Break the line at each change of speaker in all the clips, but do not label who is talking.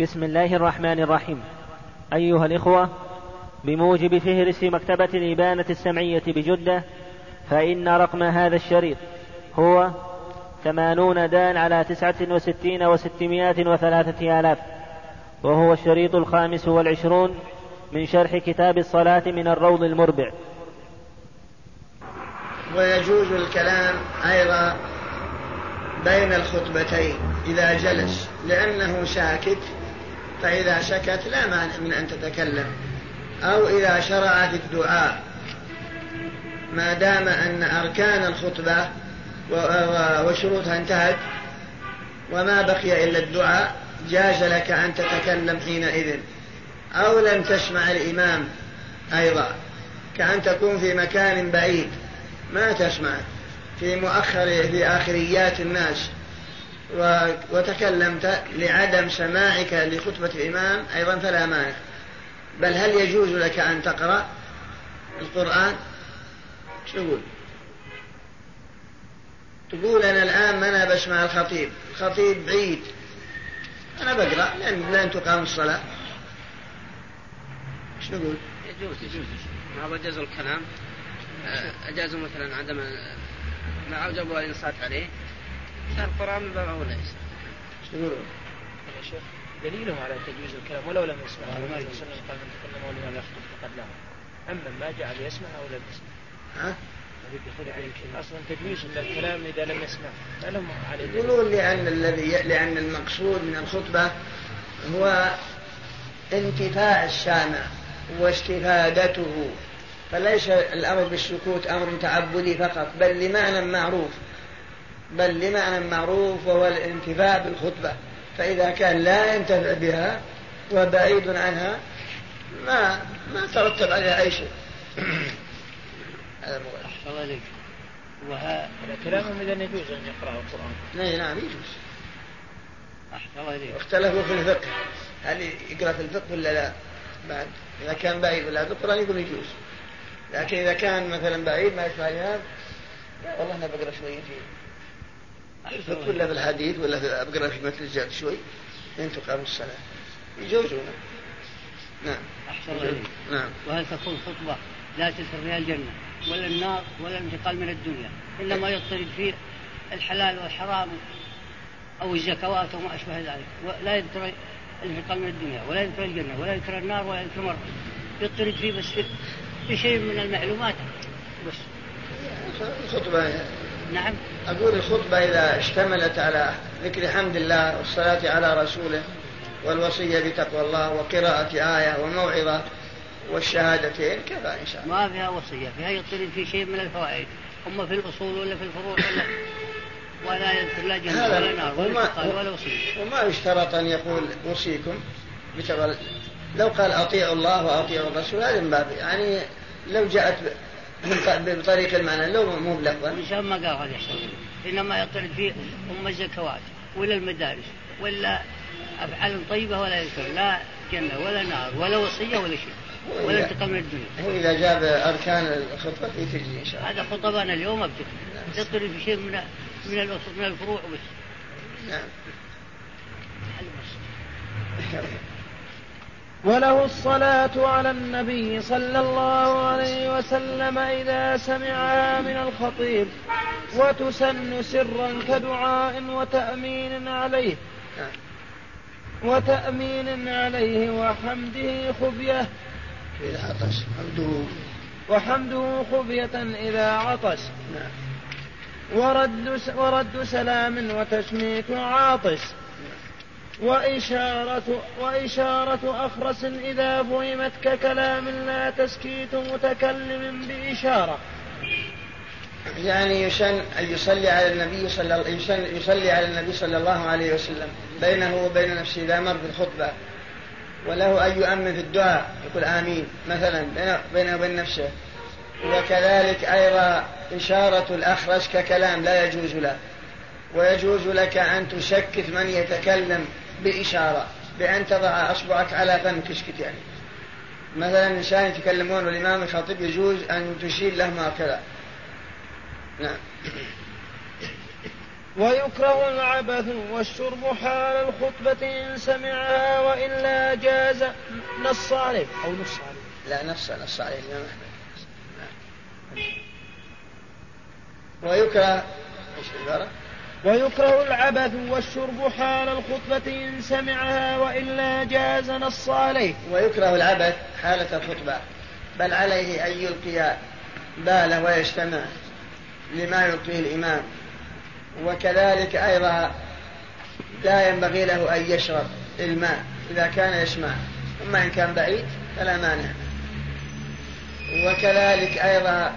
بسم الله الرحمن الرحيم. أيها الإخوة بموجب فهرس مكتبة الإبانة السمعية بجدة فإن رقم هذا الشريط هو ثمانون دان على تسعة وستين وستمائة وثلاثة آلاف وهو الشريط الخامس والعشرون من شرح كتاب الصلاة من الروض المربع.
ويجوز الكلام أيضا بين الخطبتين إذا جلس لأنه ساكت فإذا سكت لا مانع من أن تتكلم. أو إذا شرع في الدعاء. ما دام أن أركان الخطبة وشروطها انتهت وما بقي إلا الدعاء جاز لك أن تتكلم حينئذ. أو لم تسمع الإمام أيضا. كأن تكون في مكان بعيد. ما تسمع. في مؤخر في آخريات الناس. وتكلمت لعدم سماعك لخطبة الإمام أيضا فلا مانع. بل هل يجوز لك أن تقرأ القرآن؟ تقول؟ تقول أنا الآن ما أنا بسمع الخطيب. الخطيب بعيد أنا بقرأ لأن لن تقام الصلاة. شو نقول؟
يجوز يجوز ما جاز الكلام. أجازوا مثلا عدم ما أوجبوا الإنصات عليه. القرآن من باب أولى؟
يا شيخ دليلهم على تجويز الكلام ولو لم يسمع. النبي صلى الله عليه وسلم قال من تكلم ولم يخطب فقد له أما ما جعل يسمع أو لم يسمع.
ها؟
أصلا تجويز الكلام إذا لم يسمع. ما لهم عليه
يقولون لأن الذي لأن المقصود من الخطبة هو انتفاع السامع واستفادته. فليس الأمر بالسكوت أمر تعبدي فقط بل لمعنى معروف. بل لمعنى معروف وهو الانتفاع بالخطبة. فإذا كان لا ينتفع بها وبعيد عنها ما ما ترتب عليها أي شيء.
هذا أحسن الله إليك
وها كلامهم إذا يجوز أن يقرأ القرآن.
نعم نعم يجوز.
أحسن الله إليك
اختلفوا في الفقه. هل يقرأ في الفقه ولا لا؟ بعد. إذا كان بعيد ولا في القرآن يقول يجوز. لكن إذا كان مثلا بعيد ما يسمع الإمام والله أنا بقرأ شوي في الفقه ولا في الحديث ولا في بقرأ في مثل الزاد شوي. إن تقام الصلاة؟ يجوزون. نعم.
إليك.
نعم.
وهل تكون خطبة لا تدخل فيها الجنة ولا النار ولا الانتقال من الدنيا إنما يضطرد فيه الحلال والحرام أو الزكوات وما أشبه ذلك؟ ولا يذكر الانتقال من الدنيا ولا يذكر الجنة ولا يذكر النار ولا يذكر مرة يضطرد فيه بس في شيء من المعلومات. بس.
الخطبة
نعم.
أقول الخطبة إذا اشتملت على ذكر حمد الله والصلاة على رسوله والوصية بتقوى الله وقراءة آية وموعظة والشهادتين كفى إن شاء الله.
ما فيها وصية فيها يطلب في شيء من الفوائد أما في الأصول ولا في الفروع ولا ولا يذكر لا جنة ولا نار ولا ولا وصية.
وما يشترط أن يقول أوصيكم بتقوى لو قال أطيعوا الله وأطيعوا الرسول هذا من باب يعني لو جاءت بطريق المعنى لو مو بلفظا.
الله ما قال هذا يحصل. إنما يطلب فيه أم الزكوات ولا المدارس ولا أفعال طيبة ولا يذكر لا جنة ولا نار ولا وصية ولا شيء ولا انتقام من الدنيا
هو إذا جاب أركان الخطبة في تجي إن شاء الله.
هذا خطبنا اليوم أبدأ. تطلب في شيء من من من الفروع بس.
نعم.
وله الصلاة على النبي صلى الله عليه وسلم إذا سمعها من الخطيب. وتسن سرا كدعاء وتأمين عليه. وتأمين عليه وحمده خفية
إذا عطش حمده
وحمده خفية إذا عطش. نعم. ورد ورد سلام وتشميت عاطس وإشارة وإشارة أخرس إذا فهمت ككلام لا تسكيت متكلم بإشارة.
يعني يشن أن يصلي على النبي صلى يشن يصلي على النبي صلى الله عليه وسلم بينه وبين نفسه إذا مر بالخطبة. وله أن يؤمن في الدعاء يقول آمين مثلا بينه وبين نفسه. وكذلك أيضا إشارة الأخرس ككلام لا يجوز له. ويجوز لك أن تشكت من يتكلم بإشارة بأن تضع أصبعك على فمك اسكت يعني. مثلا إنسان يتكلمون والإمام الخطيب يجوز أن تشير لهم هكذا. نعم.
ويكره العبث والشرب حال الخطبة إن سمعها وإلا جاز نص عليه أو نص عليه.
لا نص نص عليه. الإمام أحمد ويكره إيش العبارة؟
ويكره العبث والشرب حال الخطبة إن سمعها وإلا جاز نص عليه.
ويكره العبث حالة الخطبة بل عليه أن يلقي باله ويجتمع لما يلقيه الإمام. وكذلك أيضا لا ينبغي له أن يشرب الماء إذا كان يسمع أما إن كان بعيد فلا مانع. وكذلك أيضا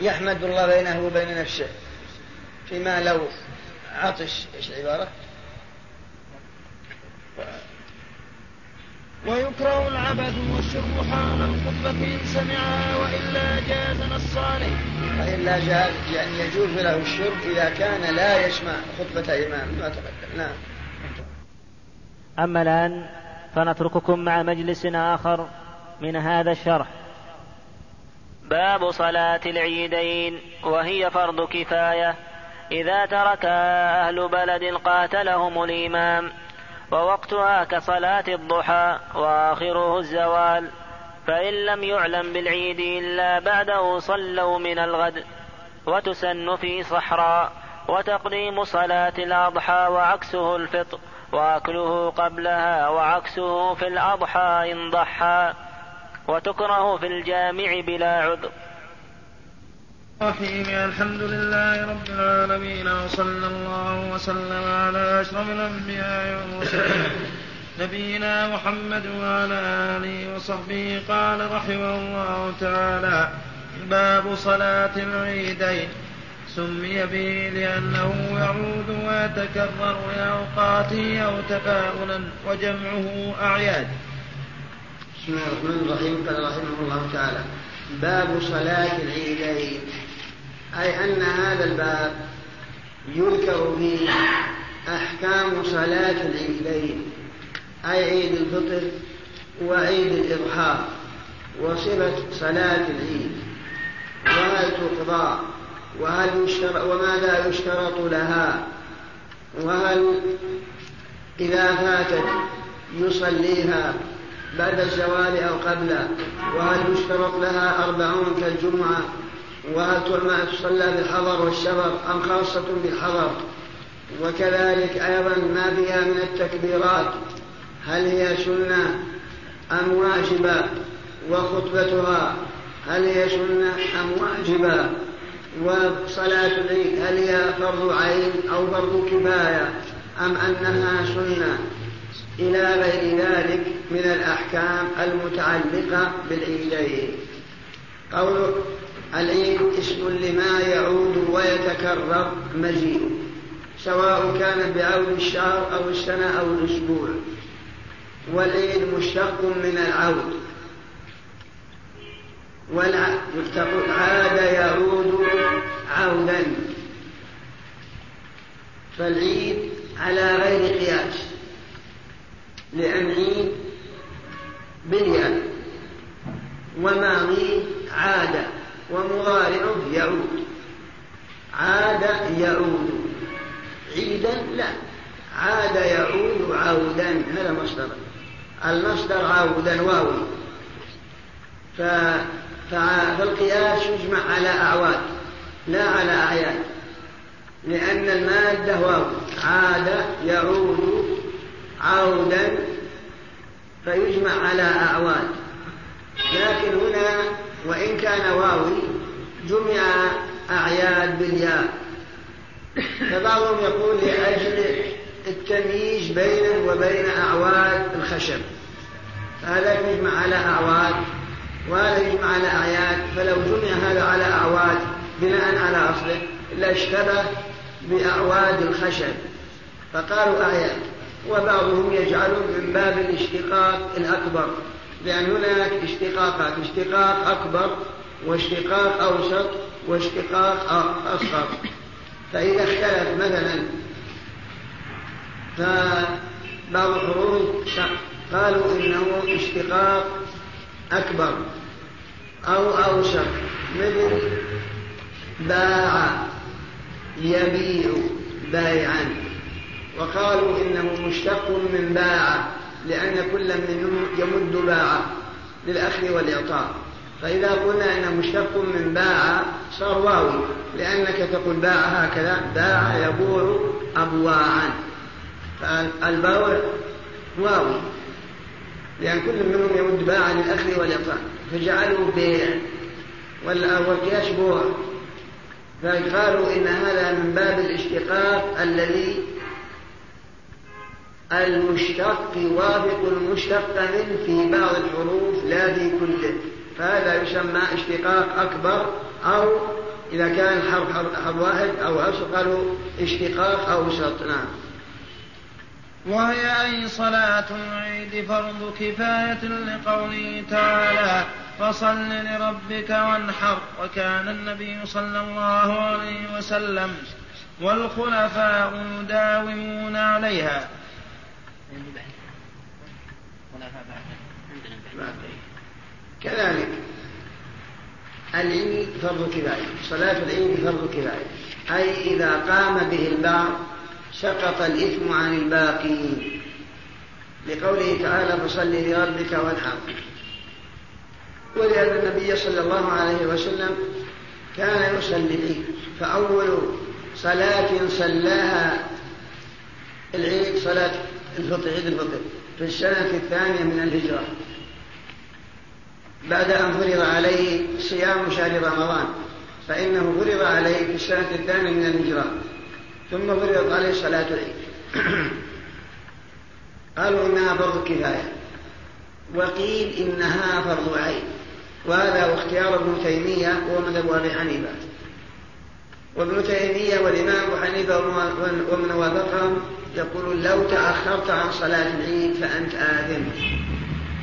يحمد الله بينه وبين نفسه فيما لو عطش إيش العبارة؟
ويكره العبث والشرب حال الخطبة إن سمعها وإلا جاز نص عليه
وإلا جاز يعني يجوز له الشرب إذا كان لا يسمع خطبة إمام. ما تقدم نعم.
أما الآن فنترككم مع مجلس آخر من هذا الشرح. باب صلاة العيدين وهي فرض كفاية. إذا تركها أهل بلد قاتلهم الإمام ووقتها كصلاة الضحى وآخره الزوال فإن لم يعلم بالعيد إلا بعده صلوا من الغد وتسن في صحراء وتقديم صلاة الأضحى وعكسه الفطر وأكله قبلها وعكسه في الأضحى إن ضحى. وتكره في الجامع بلا عذر.
الرحيم الحمد لله رب العالمين وصلى الله وسلم على أشرف الأنبياء والمرسلين. نبينا محمد وعلى آله وصحبه قال رحمه الله تعالى باب صلاة العيدين. سمي به لأنه يعود ويتكرر لأوقاته أو تفاؤلا وجمعه أعياد.
بسم الله الرحمن الرحيم. قال رحمه الله تعالى باب صلاة العيدين. أي أن هذا الباب يذكر فيه أحكام صلاة العيدين. أي عيد الفطر وعيد الإضحى وصفة صلاة العيد. وهل تقضى؟ وهل يشترط وماذا يشترط لها؟ وهل إذا فاتت يصليها بعد الزوال أو قبله وهل يشترط لها أربعون كالجمعة؟ وهل تعمى تصلى بالحضر والشبر أم خاصة بالحضر؟ وكذلك أيضا ما فيها من التكبيرات هل هي سنة أم واجبة؟ وخطبتها هل هي سنة أم واجبة؟ وصلاة العيد هل هي فرض عين أو فرض كفاية؟ أم أنها سنة؟ إلى غير ذلك من الأحكام المتعلقة بالعيدين. قول العيد اسم لما يعود ويتكرر مجيء سواء كان بعود الشهر أو السنة أو الأسبوع. والعيد مشتق من العود. عاد يعود عودا. فالعيد على غير قياس. لأن عيد بنيان. وماضي عاد ومضارعه يعود. عاد يعود. عيدا لا. عاد يعود عودا. هذا مصدر. المصدر عودا واوي فالقياس يجمع على أعواد لا على أعياد. لأن المادة واو. عاد يعود عودا فيجمع على أعواد. لكن هنا وإن كان واوي جمع أعياد بالياء. فبعضهم يقول لأجل التمييز بينه وبين أعواد الخشب. فهذا يجمع على أعواد وهذا يجمع على أعياد. فلو جمع هذا على أعواد بناء على أصله لاشتبه بأعواد الخشب. فقالوا أعياد. وبعضهم يجعل من باب الاشتقاق الأكبر. لأن هناك اشتقاقات اشتقاق أكبر واشتقاق أوسط واشتقاق أصغر. فإذا اختلف مثلا فبعض الحروف قالوا إنه اشتقاق أكبر أو أوسط مثل باع يبيع بائعا وقالوا إنه مشتق من باع لأن كل منهم يمد باع للأخذ والإعطاء. فإذا قلنا إنه مشتق من باع صار واوي لأنك تقول باع هكذا باع يبوع أبواعا. فالبوع واوي لأن كل منهم يمد باع للأخذ والإعطاء. فجعلوا بيع والقياس بوع. فقالوا إن هذا من باب الاشتقاق الذي المشتق يوافق المشتق منه في بعض الحروف لا في كله فهذا يسمى اشتقاق أكبر أو إذا كان حرف حرف واحد أو قالوا اشتقاق أوسط. نعم.
وهي أي صلاة العيد فرض كفاية لقوله تعالى فصل لربك وانحر. وكان النبي صلى الله عليه وسلم والخلفاء يداومون عليها.
كذلك العيد فرض كفاية صلاة العيد فرض كفاية أي إذا قام به البعض سقط الإثم عن الباقين. لقوله تعالى فصل لربك وانحر. ولأن النبي صلى الله عليه وسلم كان يصلي العيد فأول صلاة صلاها العيد صلاة الفطر عيد الفطر. في السنة الثانية من الهجرة. بعد أن فرض عليه صيام شهر رمضان فإنه فرض عليه في السنة الثانية من الهجرة. ثم فرضت عليه صلاة العيد. قالوا إنها فرض كفاية. وقيل إنها فرض عين. وهذا هو اختيار ابن تيمية ومذهب أبي حنيفة. وابن تيمية والإمام أبو حنيفة ومن وافقهم يقول لو تأخرت عن صلاة العيد فأنت آثم.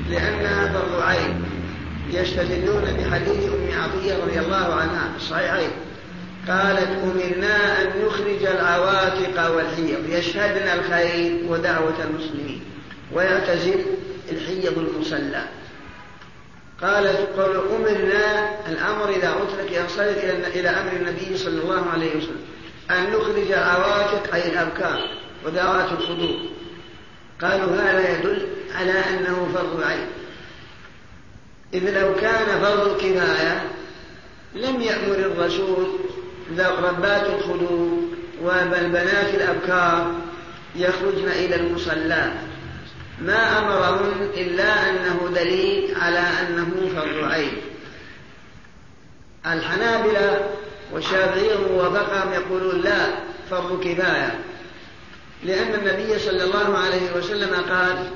لأنها فرض عين يستدلون بحديث أم عطية رضي الله عنها في الصحيحين. قالت أمرنا أن نخرج العواتق والحيض. يشهدن الخير ودعوة المسلمين. ويعتزل الحيض المصلى. قالت قل أمرنا الأمر إذا أترك ينصرف إلى أمر النبي صلى الله عليه وسلم. أن نخرج العواتق أي الأبكار. ودعوات الخضوع قالوا هذا يدل على أنه فرض عين إذ لو كان فرض كفاية لم يأمر الرسول ربات الخدود والبنات الأبكار يخرجن إلى المصلى. ما أمرهن إلا أنه دليل على أنه فرض عين الحنابلة والشافعية ووافقهم يقولون لا فرض كفاية. لأن النبي صلى الله عليه وسلم قال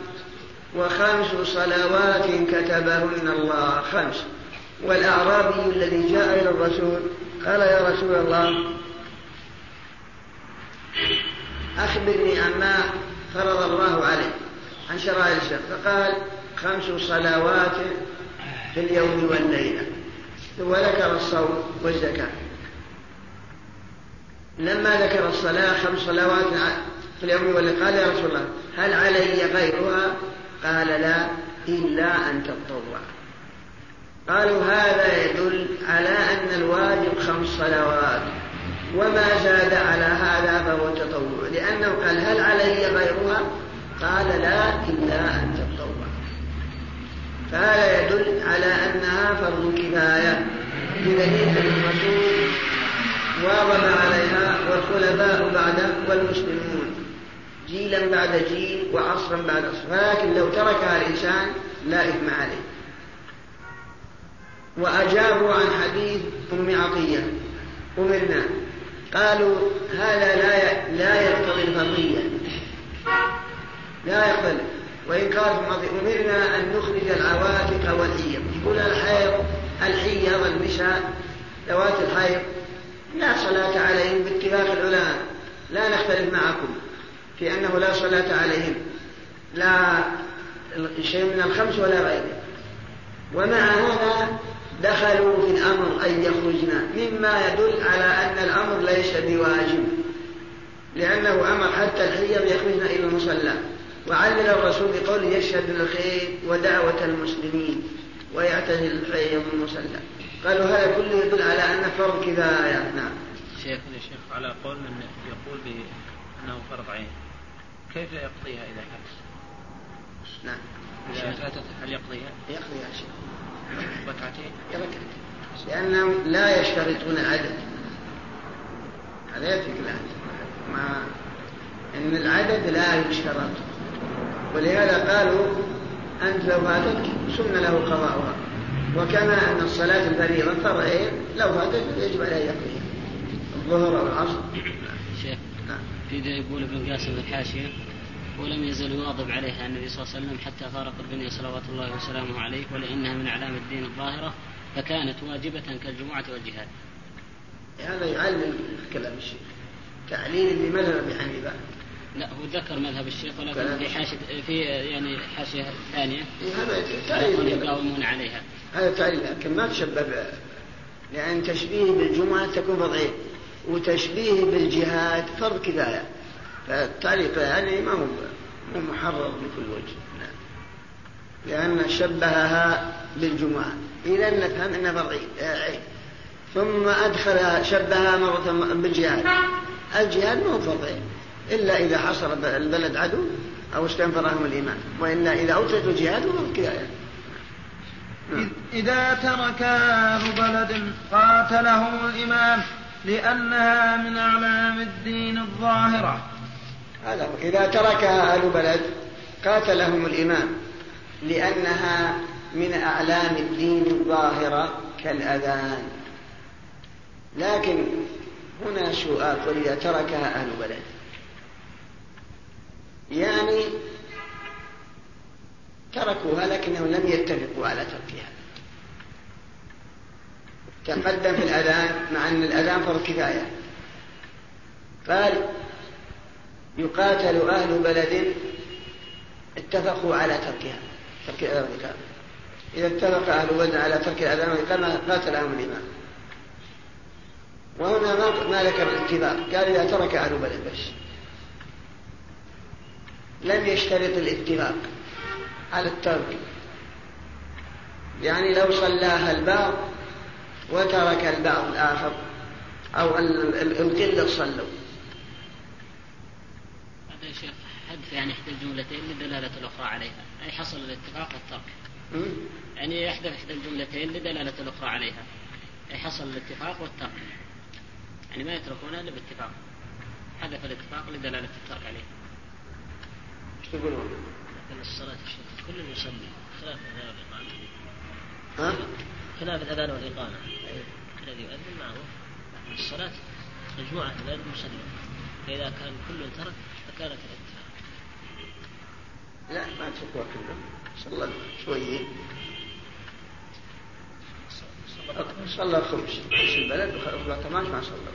وخمس صلوات كتبهن الله. خمس. والأعرابي الذي جاء إلى الرسول قال يا رسول الله أخبرني عما فرض الله عليه عن شرائع الإسلام. فقال خمس صلوات في اليوم والليلة. ثم ذكر الصوم والزكاة. لما ذكر الصلاة خمس صلوات في اليوم والليلة قال يا رسول الله هل علي غيرها؟ قال لا إلا أن تتطوع. قالوا هذا يدل على أن الواجب خمس صلوات. وما زاد على هذا فهو تطوع. لأنه قال هل علي غيرها؟ قال لا إلا أن تتطوع. فهذا يدل على أنها فرض كفاية. بدليل الرسول واظب عليها والخلفاء بعده والمسلمون. جيلا بعد جيل وعصرا بعد عصر. ولكن لو تركها الإنسان لا إثم عليه. وأجابوا عن حديث أم عطية. أمرنا. قالوا هذا لا لا يقتضي الفرضية لا يقتضي وإن قال أمرنا أن نخرج العواتق والحيض. يقول الحيض الحيض النساء ذوات الحيض. لا صلاة عليهم باتفاق العلماء. لا نختلف معكم. في أنه لا صلاة عليهم. لا شيء من الخمس ولا غيره. ومع هذا دخلوا في الأمر أن يخرجن. مما يدل على أن الأمر ليس بواجب. لأنه أمر حتى الحيض يخرجن إلى المصلى. وعلل الرسول بقوله يشهد الخير ودعوة المسلمين ويعتزل الحيض المصلى. قالوا هذا كله يدل على أن فرض كفاية. نعم.
شيخ يا شيخ على قول من يقول بأنه فرض عين. كيف يقضيها إذا فاتت؟
نعم.
إذا فاتت هل يقضيها؟
يقضيها شيء
ركعتين؟
ركعتين. لأنهم لا يشترطون عدد. هذا يترك العدد ما إن العدد لا يشترط. ولهذا قالوا أنت لو فاتتك سن له قضاؤها. وكما أن الصلاة الفريضة فرعين لو فاتت يجب عليه يقضيها الظهر أو العصر
شيخ ذا يقول ابن قاسم الحاشية ولم يزل يواظب عليها النبي صلى الله عليه وسلم حتى فارق الدنيا صلوات الله وسلامه عليه ولأنها من أعلام الدين الظاهرة فكانت واجبة كالجمعة والجهاد.
هذا يعلم كلام الشيخ. تعليل لمذهب أبي حنيفة.
لا هو ذكر مذهب الشيخ ولكن في حاشية في يعني حاشية ثانية.
هذا تعليل.
يقاومون عليها.
هذا تعليل لكن ما تشبه لأن تشبيه بالجمعة تكون فرض وتشبيه بالجهاد فرض كفاية. فالتعليق يعني ما هو محرر بكل وجه. نعم. لأن شبهها بالجمعة. أن نفهم أنها فرض عين ثم أدخل شبهها مرة بالجهاد. الجهاد ما هو فرض عين إلا إذا حصر البلد عدو أو استنفرهم الإيمان. وإلا إذا أوتت الجهاد فهو كفاية.
إذا ترك أهل بلد قاتلهم الإمام لأنها من أعلام الدين الظاهرة.
هذا إذا تركها أهل بلد قاتلهم الإمام لأنها من أعلام الدين الظاهرة كالأذان. لكن هنا سؤال إذا تركها أهل بلد. يعني تركوها لكنهم لم يتفقوا على تركها. تقدم في الأذان مع أن الأذان فرض كفاية. قال يقاتل أهل بلد اتفقوا على تركها ترك الأذان إذا اتفق أهل بلد على ترك الأذان قاتلهم الإمام وهنا ما ذكر الاتفاق قال إذا ترك أهل بلد بس. لم يشترط الاتفاق على الترك. يعني لو صلاها البعض وترك البعض الآخر أو القلة صلوا.
هذا يا شيخ حذف يعني إحدى الجملتين لدلالة الأخرى عليها أي حصل الاتفاق والترك. يعني يحذف إحدى الجملتين لدلالة الأخرى عليها أي حصل الاتفاق والترك. يعني ما يتركونها إلا باتفاق. حذف الاتفاق لدلالة الترك عليه
إيش تقولون؟
لكن الصلاة الشيخ كل يصلي خلاف الأذان والإقامة.
ها؟
خلاف الأذان والإقامة. الذي يؤذن معه الصلاة مجموعة من المصلين فإذا كان كل ترك فكانت الاتفاق
لا ما تركوا كلهم صلى شوية صلى الخمس في البلد وخلاص ما صلى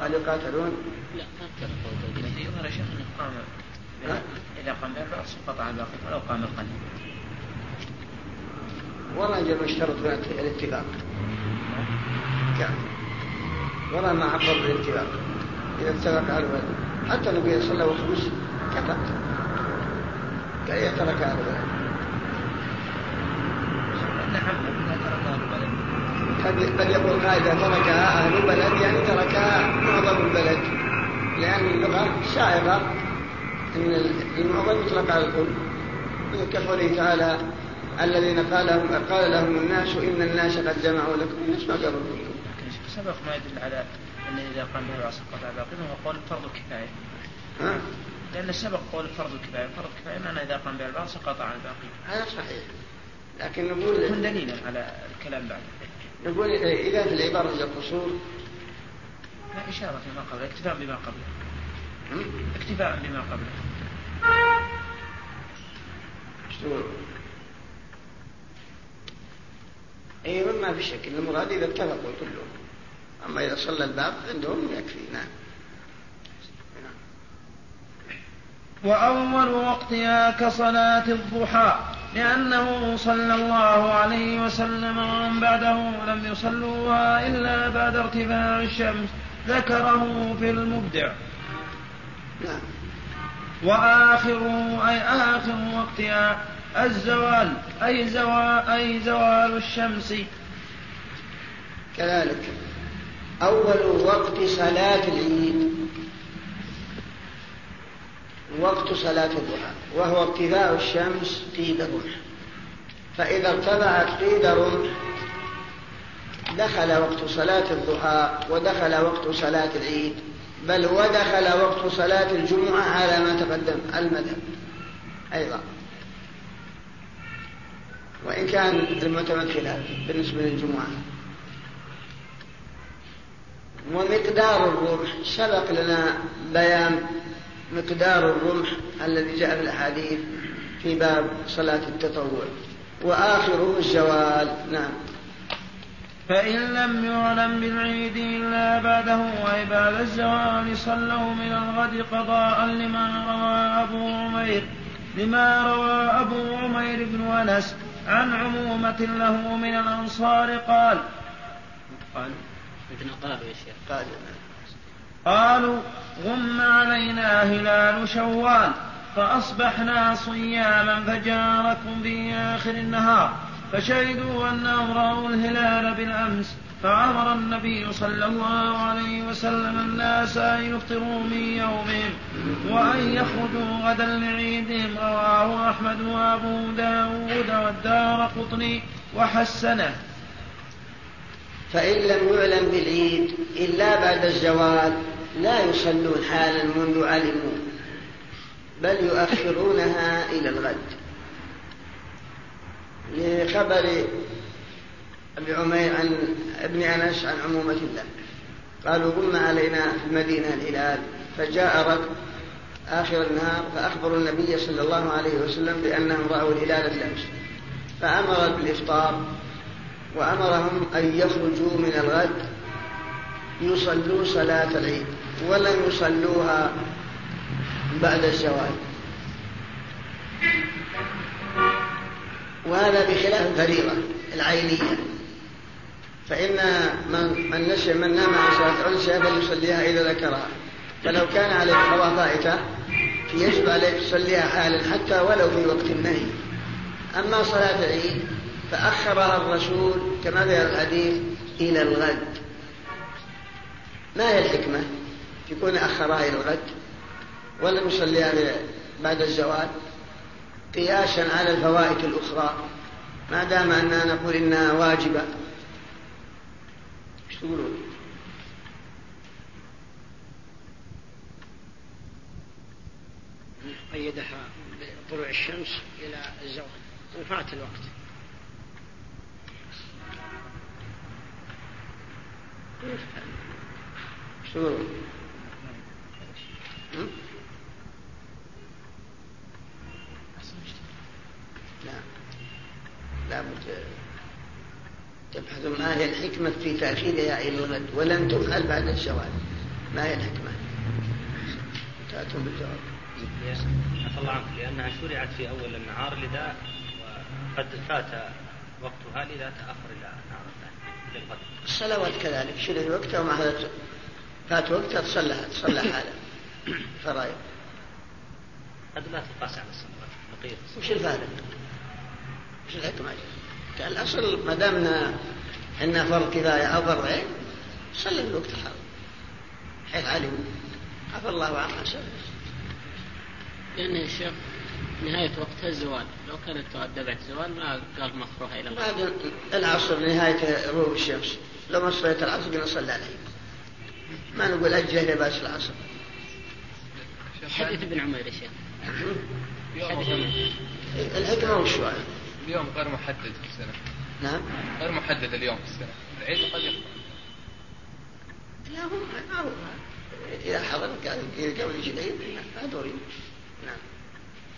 قال يقاتلون.
لا ما تركوا
يظهر شيخ انه قام إذا قام بالرأس قطع الباقي ولو قام القلب
ولا جمع اشترط الاتفاق. كان ولا ما عبر بالاتفاق. إذا اتفق على الولد حتى النبي صلى الله عليه وسلم كفى قال
إذا ترك أهل البلد
قد يقول إذا تركها أهل البلد يعني تركها معظم البلد. لأن اللغة شائعة أن المعظم يطلق على الكل. كقوله تعالى الذين قال لهم, قال لهم الناس إن الناس قد جمعوا لكم. الناس ما قالوا لكم
سبق ما يدل على أن إذا قام به سقط باقي هو قول فرض كفاية.
ها؟
لأن سبق قول فرض كفاية. فرض كفاية معنى إذا قام به البعض سقط عن الباقي
هذا صحيح. لكن نقول
يكون دليلا على الكلام بعد.
نقول إذا في العبارة القصور.
إشارة فيما قبله اكتفاء بما قبله اكتفاء بما قبله
إيش تقول؟ اي ما في شك. المراد إذا اتفقوا كلهم أما إذا صلى الباب عندهم يكفي. نعم.
وأول وقتها كصلاة الضحى لأنه صلى الله عليه وسلم ومن بعده لم يصلوها إلا بعد ارتفاع الشمس. ذكره في المبدع.
نعم.
وآخره أي آخر وقتها الزوال أي زوال أي زوال الشمس.
كذلك أول وقت صلاة العيد. وقت صلاة الضحى وهو ارتفاع الشمس قيد الرمح فإذا ارتفعت قيد الرمح دخل وقت صلاة الضحى ودخل وقت صلاة العيد. بل ودخل وقت صلاة الجمعة على ما تقدم المذهب. أيضا. وإن كان المعتمد بالنسبة للجمعة. ومقدار الرمح سبق لنا بيان مقدار الرمح الذي جاء في الأحاديث في باب صلاة التطوع. وآخره الزوال. نعم.
فإن لم يعلم بالعيد إلا بعده أي بعد الزوال صلوا من الغد قضاء لما روى أبو عمير لما روى أبو عمير بن أنس عن عمومة له من الأنصار قال
قال مثل قالوا يا شيخ. قال.
قالوا غم علينا هلال شوال فأصبحنا صياما فجاركم في آخر النهار فشهدوا أنهم رأوا الهلال بالأمس فأمر النبي صلى الله عليه وسلم الناس أن يفطروا من يومهم وأن يخرجوا غدا لعيدهم رواه أحمد وأبو داود والدار قطني وحسنه.
فإن لم يعلم بالعيد إلا بعد الزوال لا يصلون حالا منذ علموا بل يؤخرونها إلى الغد. لخبر أبي عمير عن ابن أنس عن عمومة الله. قالوا غم علينا في المدينة الهلال. فجاء ركب آخر النهار فأخبروا النبي صلى الله عليه وسلم بأنهم رأوا الهلال بالأمس فأمر بالإفطار وأمرهم أن يخرجوا من الغد يصلوا صلاة العيد ولم يصلوها بعد الزواج وهذا بخلاف الفريضة العينية. فإن من, من نسي من نام عن صلاة العنسية فليصليها إذا ذكرها. فلو كان عليك فائتة يجب عليك تصليها حالا حتى ولو في وقت النهي. أما صلاة العيد فأخرها الرسول كما في الحديث إلى الغد. ما هي الحكمة؟ في كون أخرها إلى الغد. ولم يصليها بعد الزوال. قياسا على الفوائد الأخرى. ما دام أننا نقول إنها واجبة. إيش تقولون؟
قيدها بطلوع الشمس إلى الزوال وفات الوقت
إيش تقولون؟ لا لابد تبحث ما هي الحكمة في تأخيرها إلى الغد ولم تفعل بعد الزواج ما هي الحكمة؟ تأتون بالجواب.
عفى الله عنك. لأنها شرعت في أول النهار لذا وقد فات وقتها لذا تأخر إلى النهار الثاني
الصلوات كذلك. شرع وقتها ومع هذا فات وقتها تصلى تصلى حالا. فرائض
قد لا تقاس على الصلوات بقية
وش الفارق؟ وش الحكمة؟ الأصل ما دامنا إنها فرض كفاية أو فرض عين صلي الوقت الحاضر. حيث علموا عفى الله عما سلف
لأن يا شيخ نهاية وقتها الزوال. لو كانت تؤدى بعد الزوال ما قال مكروه إلى
بعد العصر نهاية غروب الشمس. لو ما صليت العصر قلنا صلى عليه. ما نقول أجل إلى باس العصر.
حديث ابن عمير يا شيخ.
الحكمة وش
اليوم غير محدد في السنة.
نعم.
غير محدد اليوم في السنة. العيد قد يحضر
لا هو معروف إذا حضر كان قبل شيء حضوري نعم.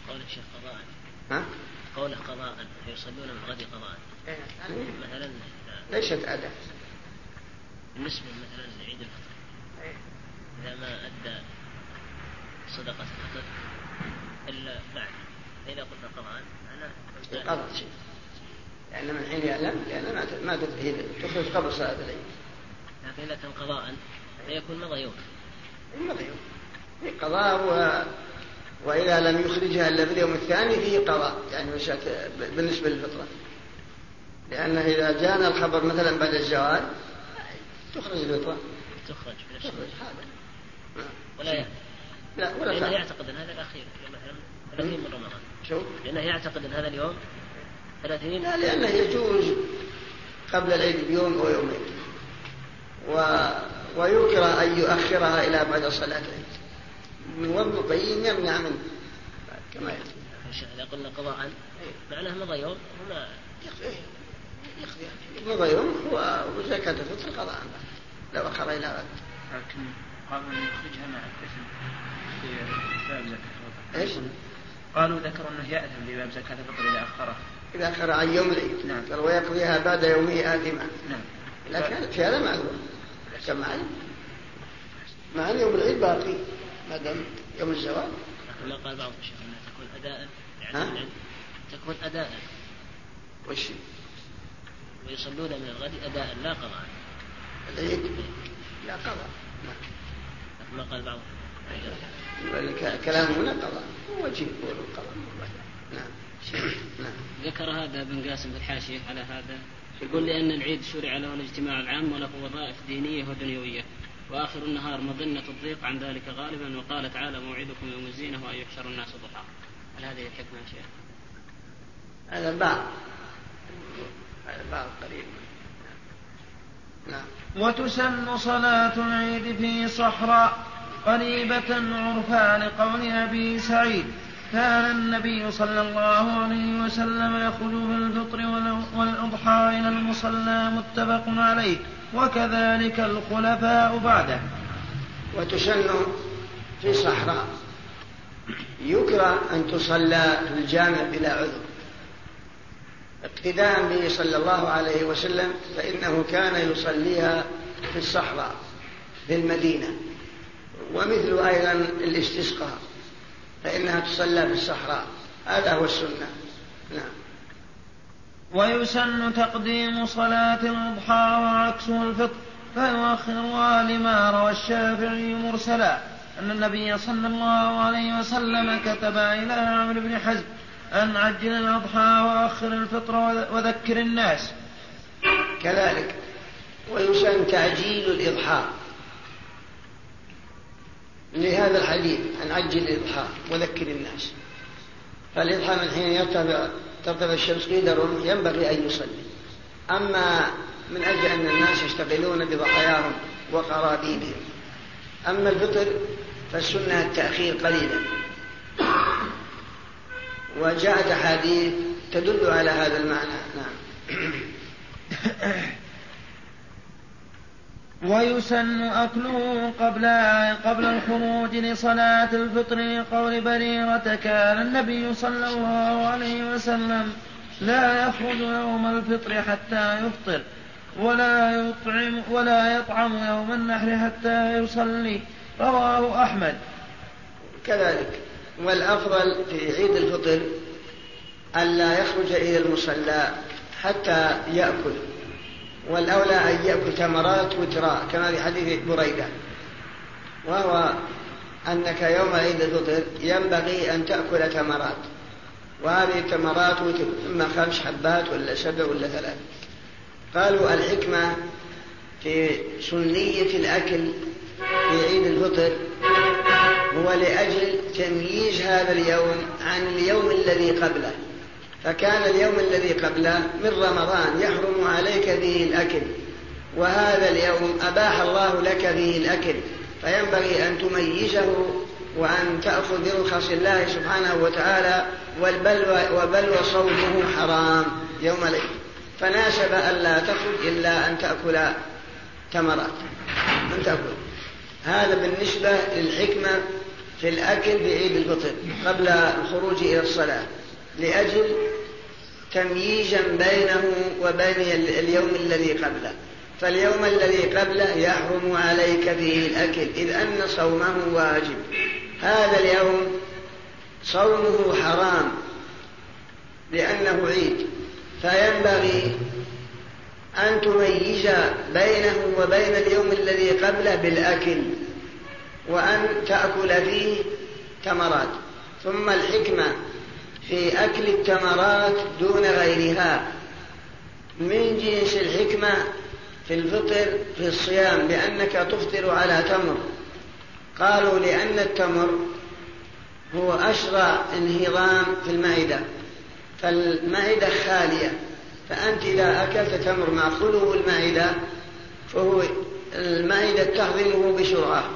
قول الشيخ قضاء.
ها؟
قوله قضاء فيصلون من غد قضاء.
يعني
مثلا
ليست أداة.
بالنسبة مثلا لعيد الفطر. إذا ما أدى صدقة الفطر إلا بعد. فإذا قلنا قضاء معناه
قضى شيء. لأن من حين يعلم لأن ما ما تدري تخرج قبل صلاة العيد.
لكن إذا كان قضاء فيكون مضى يوم.
مضى يوم. في قضاء و... وإذا لم يخرجها إلا في اليوم الثاني فيه قضاء. يعني بالنسبة للفطرة. لأنه إذا جاءنا الخبر مثلا بعد الزوال تخرج الفطرة.
تخرج
تخرج هذا.
ولا.
لا ولا
يعتقد أن هذا الأخير مثلا 30 من رمضان.
شوف
لأنه يعتقد أن هذا اليوم 30
لا لأنه يجوز قبل العيد بيوم أو يومين. و... ويكره أن يؤخرها إلى بعد صلاة العيد. وابن القيم يمنع منه. كما يأتي
إذا قلنا قضاء. معناه مضى يوم؟ وما
يقضي. يقضي. مضى يوم هو وزكاة الفطر قضاء. لو أخر إلى غد
لكن أن يخرجها مع الإثم. في باب زكاة الفطر
إيش؟
قالوا ذكروا أنه يأثم بباب زكاة الفطر إذا أخرها
إذا أخر عن يوم العيد.
نعم.
قال ويقضيها بعد يومه آثما.
نعم.
لكن في هذا معذور لكن مع مع يوم العيد باقي ما دام يوم الزواج.
كما قال بعض الشيخ أنها تكون أداء؟ يعني تكون أداء.
وش؟
ويصلون من الغد أداء. لا قضاء.
العيد. لا قضاء.
كما قال بعض
ولك- كلام هنا قضاء. وجه يقول القضاء نعم. نعم.
ذكر هذا ابن قاسم في الحاشية على هذا يقول لأن العيد شرع له الاجتماع العام وله وظائف دينية ودنيوية وآخر النهار مظنة الضيق عن ذلك غالبا وقال تعالى موعدكم يوم الزينة وأن يحشر الناس ضحى هل هذه الحكمة يا شيخ؟
هذا بعض هذا بعض قليل نعم.
وتسن صلاة العيد في صحراء. قريبة عرفا لقول أبي سعيد. كان النبي صلى الله عليه وسلم يخرج بالفطر والأ- والأضحى إلى المصلى متفق عليه. وكذلك الخلفاء بعده.
وتسن في صحراء. يكره أن تصلى في الجامع بلا عذر. اقتداء به صلى الله عليه وسلم فإنه كان يصليها في الصحراء في المدينة. ومثل أيضا الاستسقاء فإنها تصلى في الصحراء. هذا هو السنة. نعم.
ويسن تقديم صلاة الأضحى وعكسه الفطر فيؤخرها لما روى الشافعي مرسلا أن النبي صلى الله عليه وسلم كتب إلى عمرو بن حزم أن عجل الأضحى وأخر الفطر وذكر الناس.
كذلك. ويسن تعجيل الإضحى. لهذا الحديث أن عجل الإضحى وذكر الناس. فالإضحى من حين يرتفع ترتفع الشمس الرمح ينبغي أن يصلي. أما من أجل أن الناس يشتغلون بضحاياهم وقرابيبهم. أما الفطر فالسنة التأخير قليلا. وجاءت أحاديث تدل على هذا المعنى. نعم.
ويسن أكله قبل قبل الخروج لصلاة الفطر لقول بريرة كان النبي صلى الله عليه وسلم لا يخرج يوم الفطر حتى يفطر ولا يطعم ولا يطعم يوم النحر حتى يصلي. رواه أحمد.
كذلك والأفضل في عيد الفطر ألا يخرج إلى المصلى حتى يأكل. والأولى أن يأكل تمرات وتراء كما في حديث بريدة. وهو أنك يوم عيد الفطر ينبغي أن تأكل تمرات وهذه التمرات وتر إما خمس حبات ولا سبع ولا ثلاث. قالوا الحكمة في سنية الأكل في عيد الفطر هو لأجل تمييز هذا اليوم عن اليوم الذي قبله. فكان اليوم الذي قبله من رمضان يحرم عليك فيه الأكل وهذا اليوم أباح الله لك فيه الأكل فينبغي أن تميزه وأن تأخذ برخص الله سبحانه وتعالى والبلوى وبلوى صومه حرام يوم العيد فناسب ألا تخرج إلا أن تأكل تمرات أن تأكل. هذا بالنسبة للحكمة في الأكل بعيد الفطر قبل الخروج إلى الصلاة لأجل تمييزا بينه وبين اليوم الذي قبله. فاليوم الذي قبله يحرم عليك فيه الأكل إذ أن صومه واجب. هذا اليوم صومه حرام لأنه عيد. فينبغي أن تميز بينه وبين اليوم الذي قبله بالأكل وأن تأكل فيه تمرات ثم الحكمة في أكل التمرات دون غيرها. من جنس الحكمة في الفطر في الصيام لأنك تفطر على تمر. قالوا لأن التمر هو أشرع انهضام في المعدة فالمعدة خالية. فأنت إذا أكلت تمر مع خلو المعدة فهو المعدة تهضمه بسرعة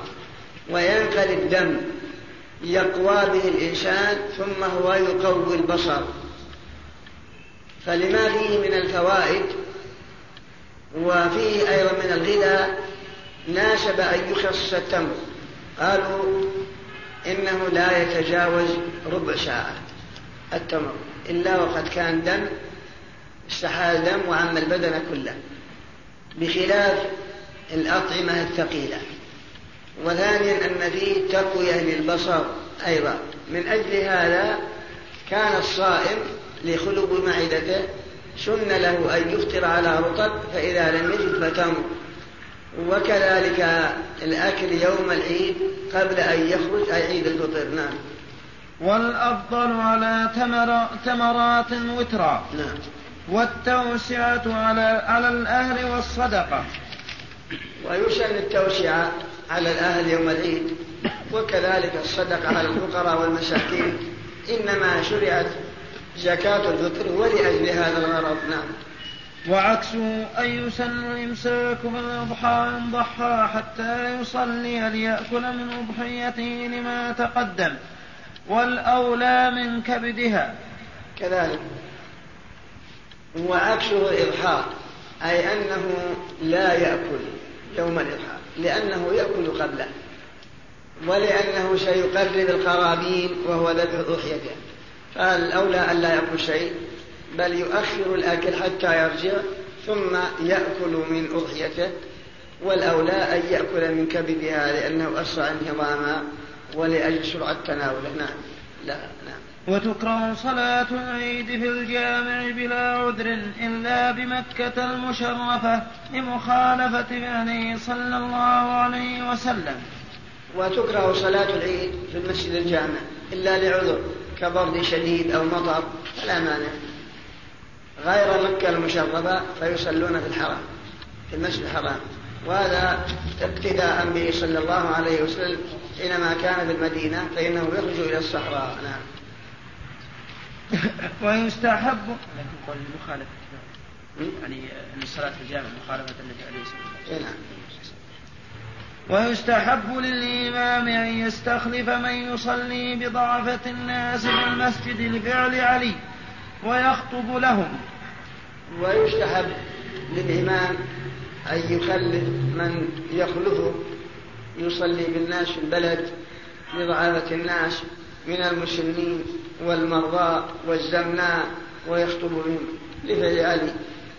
وينقل الدم يقوى به الإنسان ثم هو يقوي البصر. فلما فيه من الفوائد وفيه أيضا من الغذاء ناسب أن يخصص التمر. قالوا إنه لا يتجاوز ربع ساعة التمر إلا وقد كان دم استحال دم وعم البدن كله بخلاف الأطعمة الثقيلة. وثانيا أن فيه تقوية للبصر أيضا. من أجل هذا كان الصائم لخلق معدته سن له أن يفطر على رطب فإذا لم يجد فتمر. وكذلك الأكل يوم العيد قبل أن يخرج أي عيد الفطر نعم.
والأفضل على تمر تمرات وترا
نعم.
والتوسعة على على الأهل والصدقة.
ويسن التوسعة على الأهل يوم العيد. وكذلك الصدقة على الفقراء والمساكين. إنما شرعت زكاة الفطر ولأجل هذا الغرض. نعم.
وعكسه أن يسن الإمساك بالأضحى إن ضحى حتى يصلي ليأكل من أضحيته لما تقدم. والأولى من كبدها.
كذلك. وعكسه الإضحى أي أنه لا يأكل يوم الإضحى. لأنه يأكل قبله ولأنه سيقرب القرابين وهو ذبح أضحيته فالأولى أن لا يأكل شيء بل يؤخر الأكل حتى يرجع ثم يأكل من أضحيته والأولى أن يأكل من كبدها لأنه أسرع انهضاما ولأجل سرعة تناوله نعم. لا.
وتكره صلاة العيد في الجامع بلا عذر إلا بمكة المشرفة لمخالفة فعله صلى الله عليه وسلم.
وتكره صلاة العيد في المسجد الجامع إلا لعذر كبرد شديد أو مطر فلا مانع. غير مكة المشرفة فيصلون في الحرم في المسجد الحرام. وهذا ابتداء به صلى الله عليه وسلم حينما كان في المدينة فإنه يخرج إلى الصحراء. نعم.
ويستحب
لكن قول المخالفة يعني أن الصلاة في الجامع مخالفة النبي عليه الصلاة والسلام.
نعم.
ويستحب للإمام أن يستخلف من يصلي بضعفة الناس في المسجد لفعل علي ويخطب لهم.
ويستحب للإمام أن يخلف من يخلفه يصلي بالناس في البلد لضعافة الناس من المسلمين والمرضى والزمناء ويخطب بهم. لفعل علي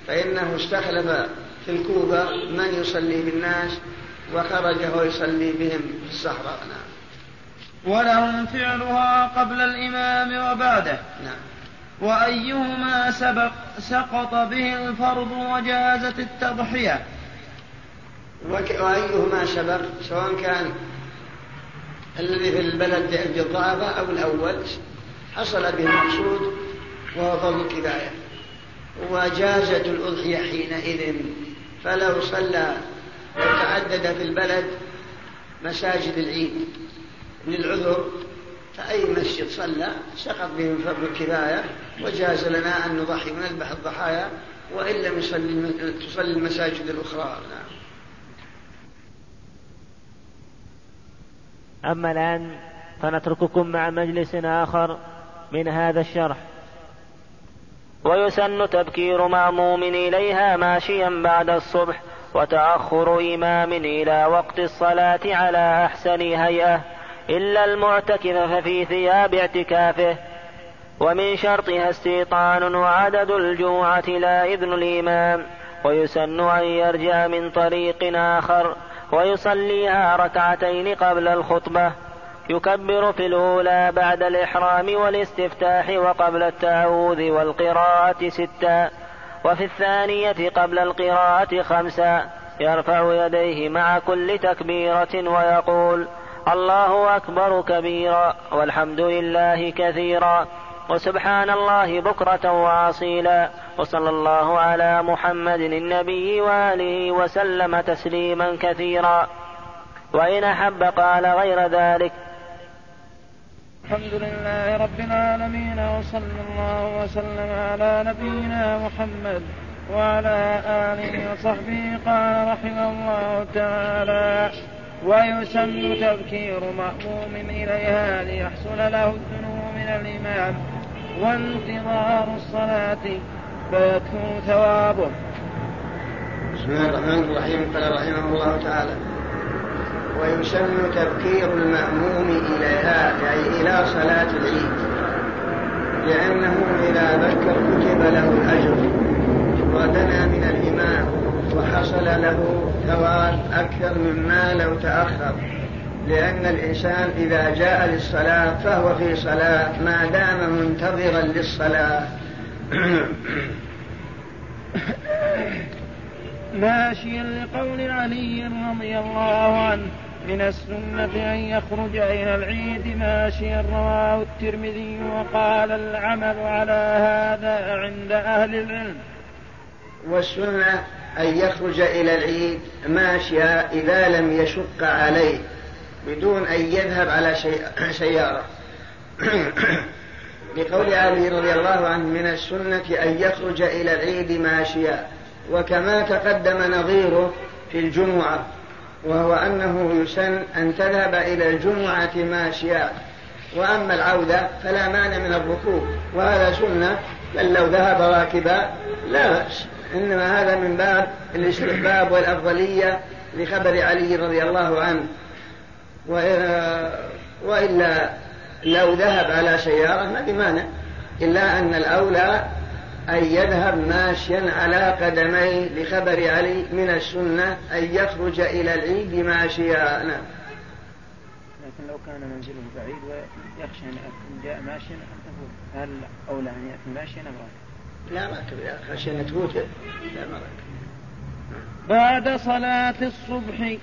فإنه استخلف في الكوفة من يصلي بالناس وخرج ويصلي بهم في الصحراء. نعم.
ولهم فعلها قبل الإمام وبعده.
نعم.
وأيهما سبق سقط به الفرض وجازت التضحية.
وأيهما سبق؟ سواء كان الذي في البلد لأجل الضعفاء أو الأول حصل به المقصود وهو فرض الكفاية. وجازت الأضحية حينئذ فلو صلى وتعدد في البلد مساجد العيد للعذر فأي مسجد صلى سقط بهم فرض الكفاية وجاز لنا أن نضحي ونذبح الضحايا وإن لم تصلي المساجد الأخرى. نعم.
أما الآن فنترككم مع مجلس آخر من هذا الشرح. ويسن تبكير مأموم إليها ماشيا بعد الصبح وتأخر إمام إلى وقت الصلاة على أحسن هيئة إلا المعتكف ففي ثياب اعتكافه. ومن شرطها استيطان وعدد الجوعة لا إذن الإمام ويسن أن يرجع من طريق آخر ويصليها ركعتين قبل الخطبة يكبر في الأولى بعد الإحرام والاستفتاح وقبل التعوذ والقراءة ستا وفي الثانية قبل القراءة خمسا يرفع يديه مع كل تكبيرة ويقول الله أكبر كبيرا والحمد لله كثيرا. وسبحان الله بكرة وأصيلا. وصلى الله على محمد النبي وآله وسلم تسليما كثيرا. وإن أحب قال غير ذلك.
الحمد لله رب العالمين وصلى الله وسلم على نبينا محمد وعلى آله وصحبه. قال رحمه الله تعالى ويسن تذكير مأموم إليها ليحصل له الدنو من الإمام وانتظار الصلاة فيكثر ثوابه.
بسم الله الرحمن الرحيم. قال رحمه الله تعالى ويسن تبكير المأموم إليها أي إلى صلاة العيد لأنه إذا بكر كتب له الأجر ودنا من الإمام وحصل له ثواب أكثر مما لو تأخر. لأن الإنسان إذا جاء للصلاة فهو في صلاة ما دام منتظرا للصلاة.
ماشيا لقول علي رضي الله عنه من السنة أن يخرج إلى العيد ماشيا رواه الترمذي وقال العمل على هذا عند أهل العلم.
والسنة أن يخرج إلى العيد ماشيا إذا لم يشق عليه. بدون أن يذهب على سيارة لقول علي رضي الله عنه من السنة أن يخرج إلى العيد ماشيا وكما تقدم نظيره في الجمعة وهو أنه يسن أن تذهب إلى الجمعة ماشيا وأما العودة فلا مانع من الركوب وهذا سنة بل لو ذهب راكبا لا بأس. إنما هذا من باب الاستحباب والأفضلية لخبر علي رضي الله عنه. وإلا لو ذهب على سيارة ما بمانع إلا أن الأولى أن يذهب ماشيا على قدميه لخبر علي من السنة أن يخرج إلى العيد ماشيا نعم.
لكن لو كان منزله بعيد ويخشى أن جاء ماشيا هل أولى أن يأتي ماشيا أم
لا ما خشي أن تفوت لا ما
بعد صلاة الصبح.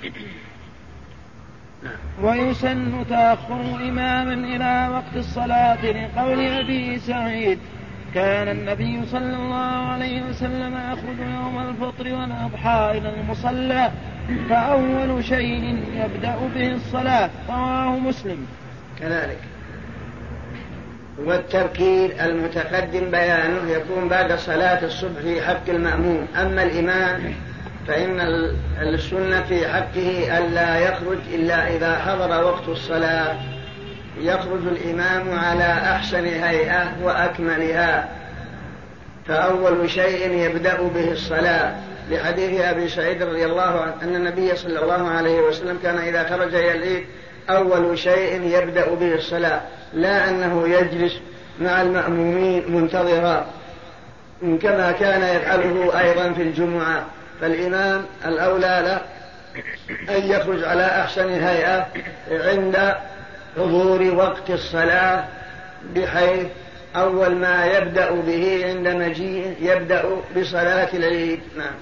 ويسن تأخر إماما إلى وقت الصلاة لقول أبي سعيد كان النبي صلى الله عليه وسلم يخرج يوم الفطر والأضحى إلى المصلى فأول شيء يبدأ به الصلاة رواه مسلم.
كذلك. والتبكير المتقدم بيانه يكون بعد صلاة الصبح في حق المأموم. أما الإمام فإن السنة في حقه ألا يخرج إلا إذا حضر وقت الصلاة. يخرج الإمام على أحسن هيئة وأكملها. فأول شيء يبدأ به الصلاة. لحديث أبي سعيد رضي الله عنه أن النبي صلى الله عليه وسلم كان إذا خرج العيد أول شيء يبدأ به الصلاة. لا أنه يجلس مع المأمومين منتظرا كما كان يفعله أيضا في الجمعة. فالإمام الأولى له أن يخرج على أحسن هيئة عند حضور وقت الصلاة بحيث أول ما يبدأ به عند مجيء يبدأ بصلاة العيد. نعم.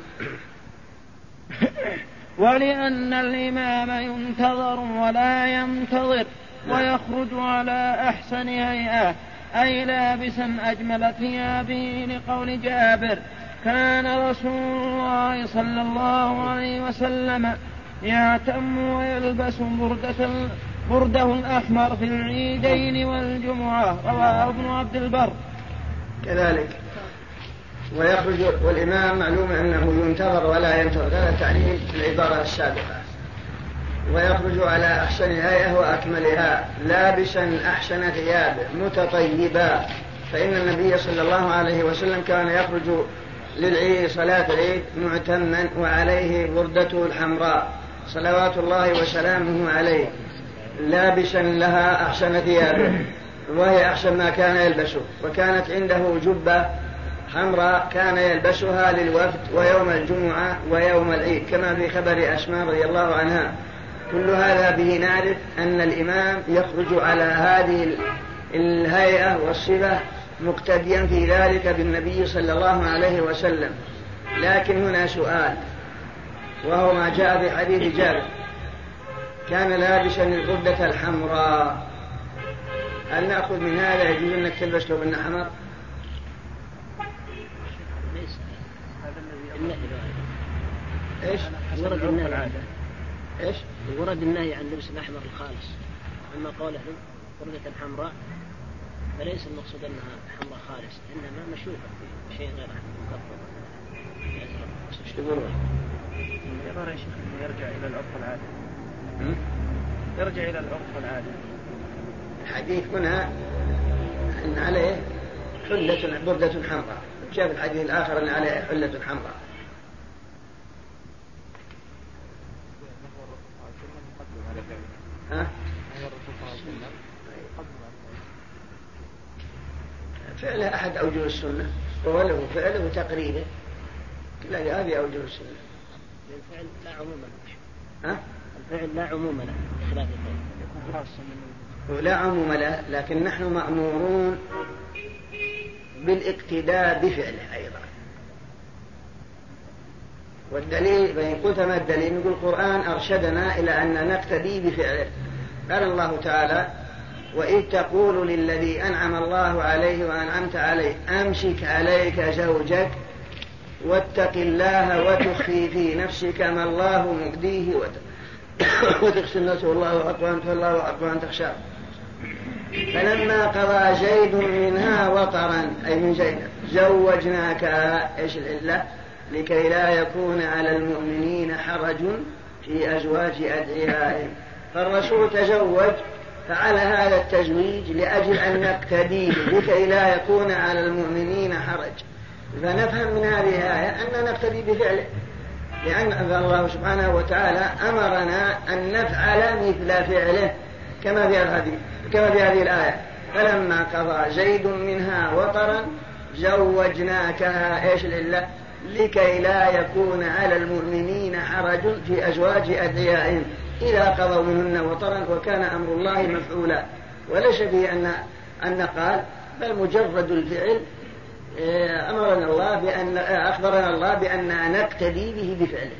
ولأن الإمام ينتظر ولا ينتظر ويخرج على أحسن هيئة أي لابسا أجمل ثيابه لقول جابر. كان رسول الله صلى الله عليه وسلم يعتم ويلبس بردة بردة الأحمر في العيدين والجمعة. رواه ابن عبد البر.
كذلك. ويخرج والإمام معلوم أنه ينتظر ولا ينتظر. هذا تعليم العبارة السابقة. ويخرج على أحسن هيئة وأكملها. لابسا أحسن ثيابه متطيبا فإن النبي صلى الله عليه وسلم كان يخرج للعيد صلاة العيد معتما وعليه بردته الحمراء. صلوات الله وسلامه عليه. لابسا لها أحسن ثيابه. وهي أحسن ما كان يلبسه. وكانت عنده جبة حمراء كان يلبسها للوفد ويوم الجمعة ويوم العيد كما في خبر أسماء رضي الله عنها. كل هذا به نعرف أن الإمام يخرج على هذه الهيئة والصفة مقتديا في ذلك بالنبي صلى الله عليه وسلم لكن هنا سؤال وهو ما جاء في حديث جابر كان لابسا القدة الحمراء هل نأخذ من هذا يجوز أنك تلبس لو أنه حمر؟
ليس النهي
إيش؟
ورد النهي
إيش؟
ورد النهي عن لبس الأحمر الخالص أما قوله وردة حمراء فليس المقصود أنها حمراء خالص إنما مشوفة في شيء غير
تقولون؟
يظهر يا شيخ إنه يرجع إلى العرف العادي. يرجع إلى العرف العادي.
الحديث هنا أن عليه حلة بردة حمراء. جاء في الحديث الآخر أن عليه حلة حمراء. ها؟ فعله أحد أوجه السنة قوله فعله تقريره كل هذه أوجه السنة.
الفعل لا عموم له.
ها؟
الفعل لا عموم له بخلاف القول
لا عموم له لكن نحن مأمورون بالاقتداء بفعله أيضا. والدليل فإن قلت ما الدليل نقول القرآن أرشدنا إلى أن نقتدي بفعله. قال الله تعالى وإذ تقول للذي أنعم الله عليه وأنعمت عليه أمسك عليك زوجك واتق الله وتخفي في نفسك ما الله مبديه وتخشى الناس والله أقوى والله أقوى أن تخشاه فلما قضى زيد منها وطرا أي من زيد زوجناك إيش العلة؟ لكي لا يكون على المؤمنين حرج في أزواج أدعيائهم. فالرسول تزوج فعلى هذا التزويج لأجل أن نقتدي لكي لا يكون على المؤمنين حرج. فنفهم من هذه الآية أن نقتدي بفعله لأن الله سبحانه وتعالى أمرنا أن نفعل مثل فعله كما في هذه كما في هذه الآية. فلما قضى زيد منها وطرا زوجناكها إيش العلة؟ لكي لا يكون على المؤمنين حرج في أزواج أدعيائهم. إذا قضوا منهن وطرا وكان أمر الله مفعولا. وليس فيه أن أن قال بل مجرد الفعل آه، أمرنا الله بأن آه، أخبرنا الله بأن نقتدي به بفعله.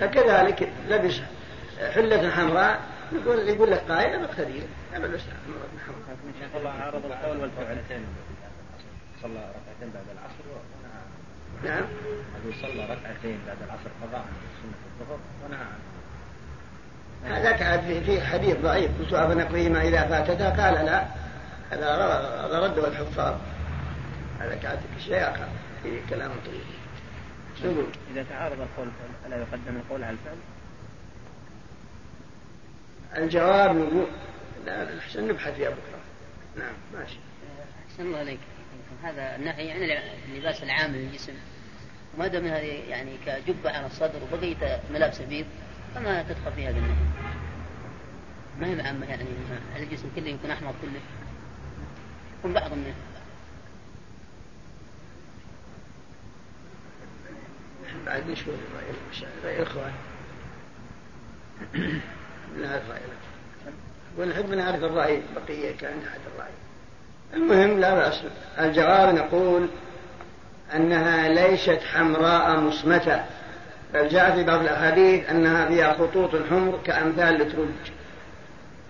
فكذلك لبس حلة حمراء يقول يقول لك قائل أنا أقتدي أنا لبس
حمراء. الله عارض القول والفعلتين. صلى ركعتين بعد العصر
نعم.
صلى ركعتين بعد العصر قضاء سنة الظهر. ونهى عنه
عاد في حديث ضعيف. قلت أفنقضيهما إذا فاتتا قال لا. هذا رده الحفاظ هذا كاتب شيء آخر في كلام طويل.
إذا تعارض القول ألا يقدم القول على الفعل؟
الجواب نقول لا الأحسن نبحث فيها بكرة نعم ماشي.
أحسن الله عليك هذا النهي عن اللباس العام للجسم. وما دام هذه يعني كجبة على الصدر وبقية ملابس بيض فما تدخل في هذا النهي. ما هي عامة يعني؟ الجسم كله يكون أحمر كله. يكون بعض منه
بعد نشوف رأي الإخوان. نعرف رأي ونحب نعرف الرأي بقية كان أحد الرأي. المهم لا بأس. الجواب نقول أنها ليست حمراء مصمتة. بل جاء في بعض الأحاديث أنها فيها خطوط حمر كأمثال الترج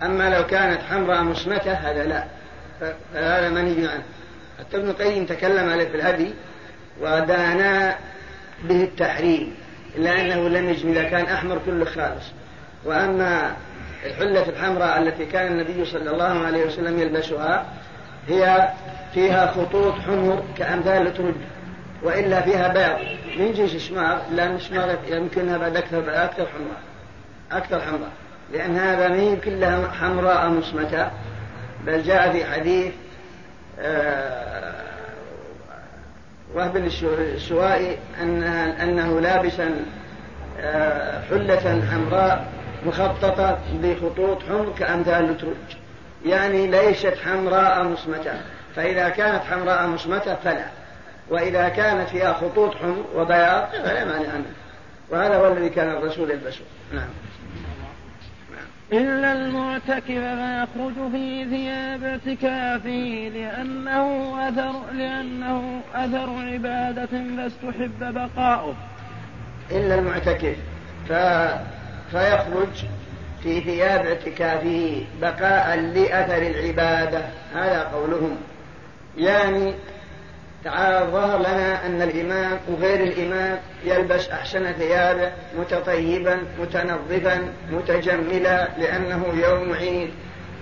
أما لو كانت حمراء مصمتة هذا لا. فهذا منهي عنه. حتى ابن القيم تكلم عليه في الهدي ودانا به التحريم إلا أنه لم يجم إذا كان أحمر كله خالص. وأما الحلة الحمراء التي كان النبي صلى الله عليه وسلم يلبسها هي فيها خطوط حمر كأمثال الترج وإلا فيها بياض من جنس الشماغ؟ لأن الشماغ يمكنها بعد أكثر أكثر حمراء. أكثر حمراء. لأن هذا ما هي كلها حمراء مصمتة. بل جاء في حديث آه وهب السوائي أن أنه لابسا آه، حلة حمراء مخططة بخطوط حمر كأمثال التروج. يعني ليست حمراء مصمتة. فإذا كانت حمراء مصمتة فلا. وإذا كانت فيها خطوط حمر وبياض فلا مانع عنه وهذا هو الذي كان الرسول يلبسه. نعم.
إلا المعتكف فيخرج في ثياب اعتكافه لأنه أثر لأنه أثر عبادة فاستحب بقاؤه.
إلا المعتكف ف... فيخرج في ثياب اعتكافه بقاء لأثر العبادة. هذا قولهم. يعني تعالى ظهر لنا أن الإمام وغير الإمام يلبس أحسن ثيابه متطيبا متنظفا متجملا لأنه يوم عيد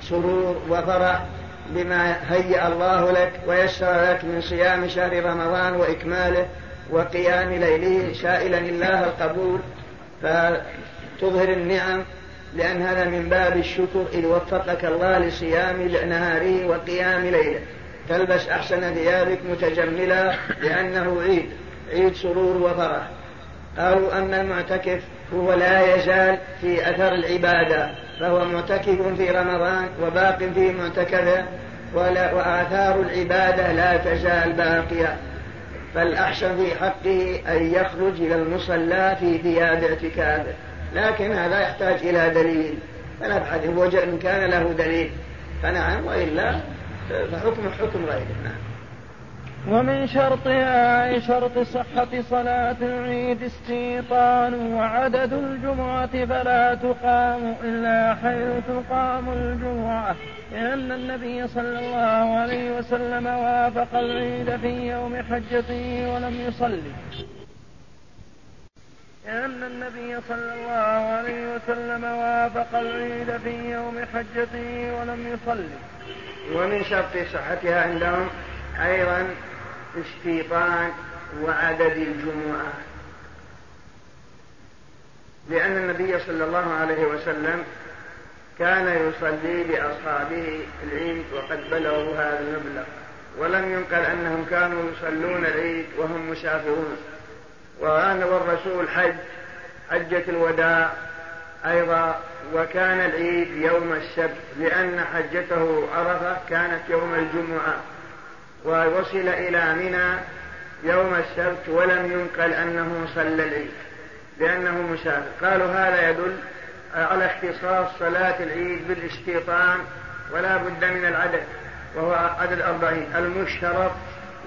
سرور وفرح بما هيأ الله لك ويسر لك من صيام شهر رمضان وإكماله وقيام ليله سائلا الله القبول. فتظهر النعم لأن هذا من باب الشكر إذ وفقك الله لصيام نهاره وقيام ليلة. تلبس أحسن ثيابك متجملا لأنه عيد عيد سرور وفرح. قالوا أما المعتكف هو لا يزال في أثر العبادة فهو معتكف في رمضان وباق في معتكفه وآثار العبادة لا تزال باقية. فالأحسن في حقه أن يخرج إلى المصلى في ثياب اعتكافه. لكن هذا يحتاج إلى دليل. فنبحث إن كان له دليل. فنعم وإلا فحكم حكم غيره نعم.
ومن شرطها أي شرط صحة صلاة العيد استيطان وعدد الجمعة فلا تقام إلا حيث تقام الجمعة لأن النبي صلى الله عليه وسلم وافق العيد في يوم حجته ولم يصلي. لأن النبي صلى الله عليه وسلم وافق العيد في يوم حجته ولم يصلي.
ومن شرط صحتها عندهم أيضا استيطان وعدد الجمعة. لأن النبي صلى الله عليه وسلم كان يصلي بأصحابه العيد وقد بلغوا هذا المبلغ. ولم ينقل أنهم كانوا يصلون العيد وهم مسافرون. وأن والرسول حج حجة الوداع أيضا وكان العيد يوم السبت لأن حجته عرفة كانت يوم الجمعة ووصل إلى منى يوم السبت ولم ينقل أنه صلى العيد لأنه مسافر. قالوا هذا يدل على اختصاص صلاة العيد بالاستيطان ولا بد من العدد وهو عدد أربعين المشترط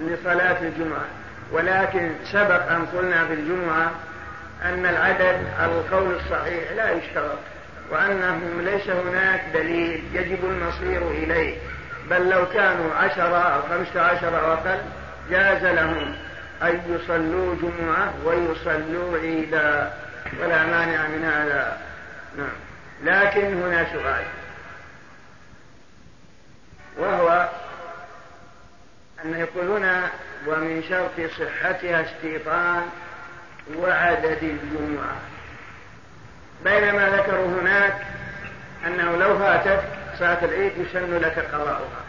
لصلاة الجمعة. ولكن سبق أن قلنا في الجمعة أن العدد على القول الصحيح لا يشترط. وأنه ليس هناك دليل يجب المصير إليه بل لو كانوا عشرة أو خمسة عشر أو أقل جاز لهم أن يصلوا جمعة ويصلوا عيدا. ولا مانع من هذا. نعم. لكن هنا سؤال. وهو أن يقولون ومن شرط صحتها استيطان وعدد الجمعة. بينما ذكروا هناك أنه لو فاتت صلاة العيد يسن لك قضاؤها.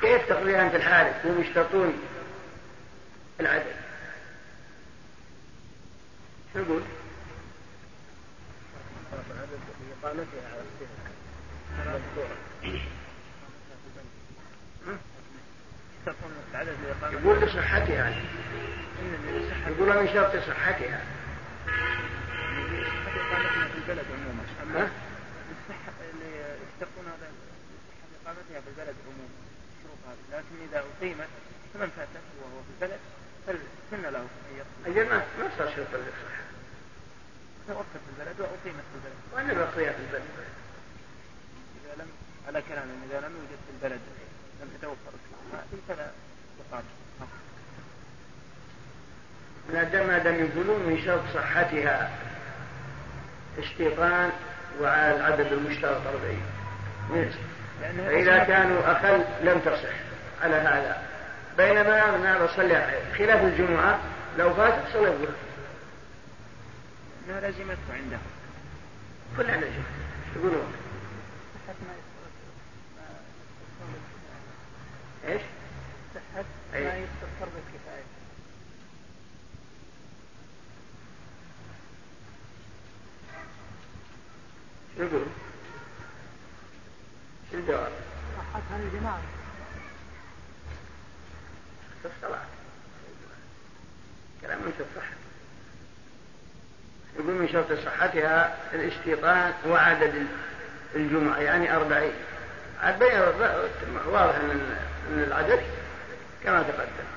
كيف تقضيها أنت الحادث هم يشترطون العدد شو يقول؟ يقول لصحتها. يقول من شرط صحتها.
في البلد عموما اللي يشترطون هذا صحه اقامتها في البلد عموما الشروط هذه لكن اذا اقيمت فمن فاته وهو في البلد فسن له يقضي.
أجل ما ما صار شرط للصحه.
توقف في البلد واقيمت في البلد.
وأنا بقيها في البلد.
اذا لم على كلام اذا لم يوجد في البلد لم تتوفر فلا تقام.
ما دام يقولون من شرط صحتها استيطان وعلى العدد المشترط أربعين. فإذا كانوا أقل لم تصح على هذا. بينما أنا بصلي خلاف الجمعة لو فات صلى الظهر.
ما لزمته عنده
كلها لزمت يقولون. إيش؟
صحة ما يستطر بالكفاية.
شو الجواب؟
صحتها الجماعة
في الصلاة كلام من الصحة يقول من شرط صحتها الاستيطان وعدد الجمعة يعني أربعين. بين واضح أن العدد كما تقدم.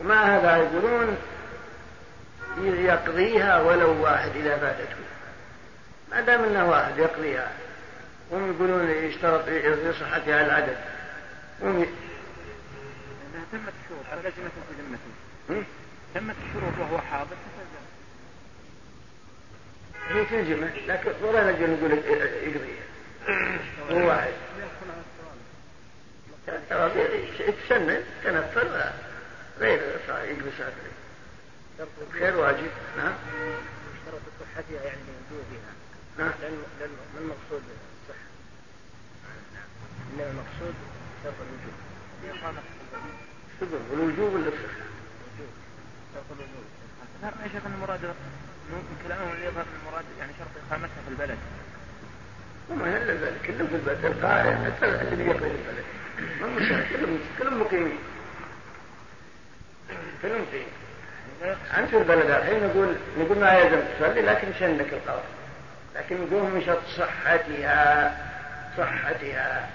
ومع هذا يقولون؟ يقضيها ولو واحد إذا فاتته. ما دام إنه واحد يقضيها. هم يقولون يشترط لصحتها العدد. هم
انها تمت الشروط على ذمته تمت الشروط وهو حاضر
هي تلزمه لكن ولا نجي نقول يقضيها. هو واحد. يتسنن تنفر غير يجلس خير واجب. نعم.
اشترط صحتها يعني بوجودها ما المقصود الصحة إنما المقصود شرط الوجوب.
شوف الوجوب ولا الصحة؟
شرط الوجوب
لا شيخ المراد من كلامهم يظهر المراد يعني شرط إقامتها في البلد.
وما إلا ذلك كلهم في البلد القارئ حتى اللي يقضي البلد. ما مشاهد كلهم كلهم مقيمين كلهم مقيمين أنت في البلد الحين نقول نقول ما يلزم تصلي لكن شنك القول لكن شرط صحتها صحتها.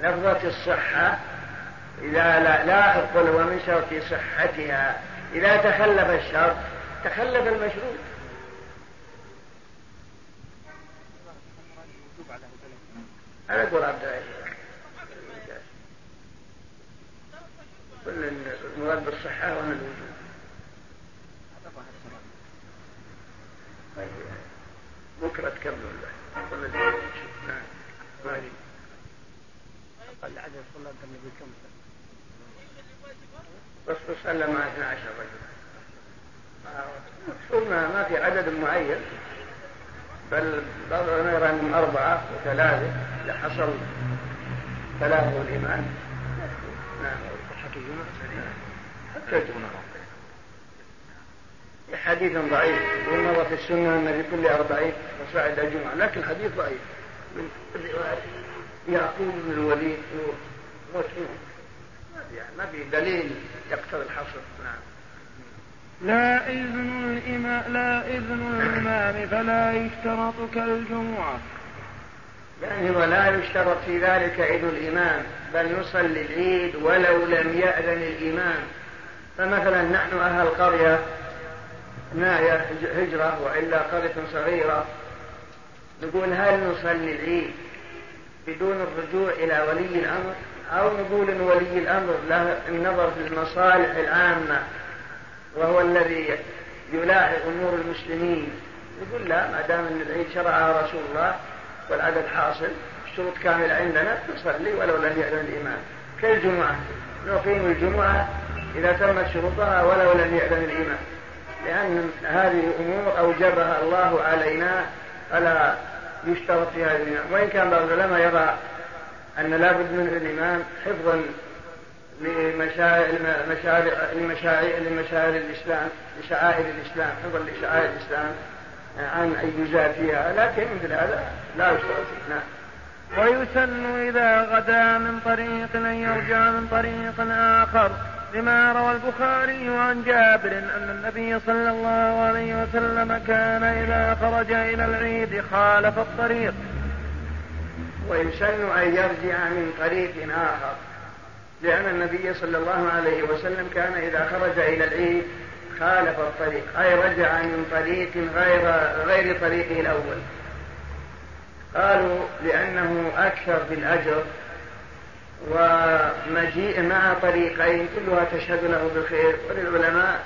لفظة الصحة إذا لا, لا أقول ومن شرط صحتها. إذا تخلف الشرط تخلف المشروط. هذا يقول عبد كل المراد بالصحة وأنا الوجود. بكرة ما
أقل عدد الطلاب النبي كم
بس صلى مع 12 رجل مقصود ما في عدد معين بل بعضنا يرى أنهم أربعة وثلاثة إذا حصل ثلاثة والامام نعم.
صحة الجمعة
حتى حديث ضعيف. والنظر في السنة أن في كل أربعين وصعد الجمعة. لكن الحديث ضعيف. من رواية يعقوب بن الوليد ومسلم ما في دليل يقتضي الحصر. نعم.
لا إذن الإمام لا إذن الإمام فلا يشترط كالجمعة.
يعني ولا يشترط في ذلك عيد الإمام بل نصلي العيد ولو لم يأذن الإمام. فمثلا نحن أهل قرية ناية هجرة وإلا قرية صغيرة. نقول هل نصلي العيد بدون الرجوع إلى ولي الأمر؟ أو نقول إن ولي الأمر له النظر في المصالح العامة وهو الذي يلاحق أمور المسلمين. يقول لا ما دام أن العيد شرعها رسول الله والعدد حاصل الشروط كاملة عندنا نصلي ولو لم يأذن الإمام. كالجمعة نقيم الجمعة إذا تمت شروطها ولو لم يأذن الإمام. لأن هذه أمور أوجبها الله علينا فلا يشترط في هذه الإمام وإن كان بعض العلماء يرى أن لابد من الإمام حفظا لمشاعر لمشاعر لمشاعر الإسلام لشعائر الإسلام حفظا لشعائر الإسلام عن أن يزاد فيها. لكن مثل هذا لا يشترط. نعم.
ويسن إذا غدا من طريق أن يرجع من طريق آخر. لما روى البخاري عن جابر أن النبي صلى الله عليه وسلم كان إذا خرج إلى العيد خالف الطريق.
ويسن أن يرجع من طريق آخر لأن النبي صلى الله عليه وسلم كان إذا خرج إلى العيد خالف الطريق أي رجع من طريق غير غير طريقه الأول. قالوا لأنه أكثر في الأجر ومجيء مع طريقين كلها تشهد له بالخير. وللعلماء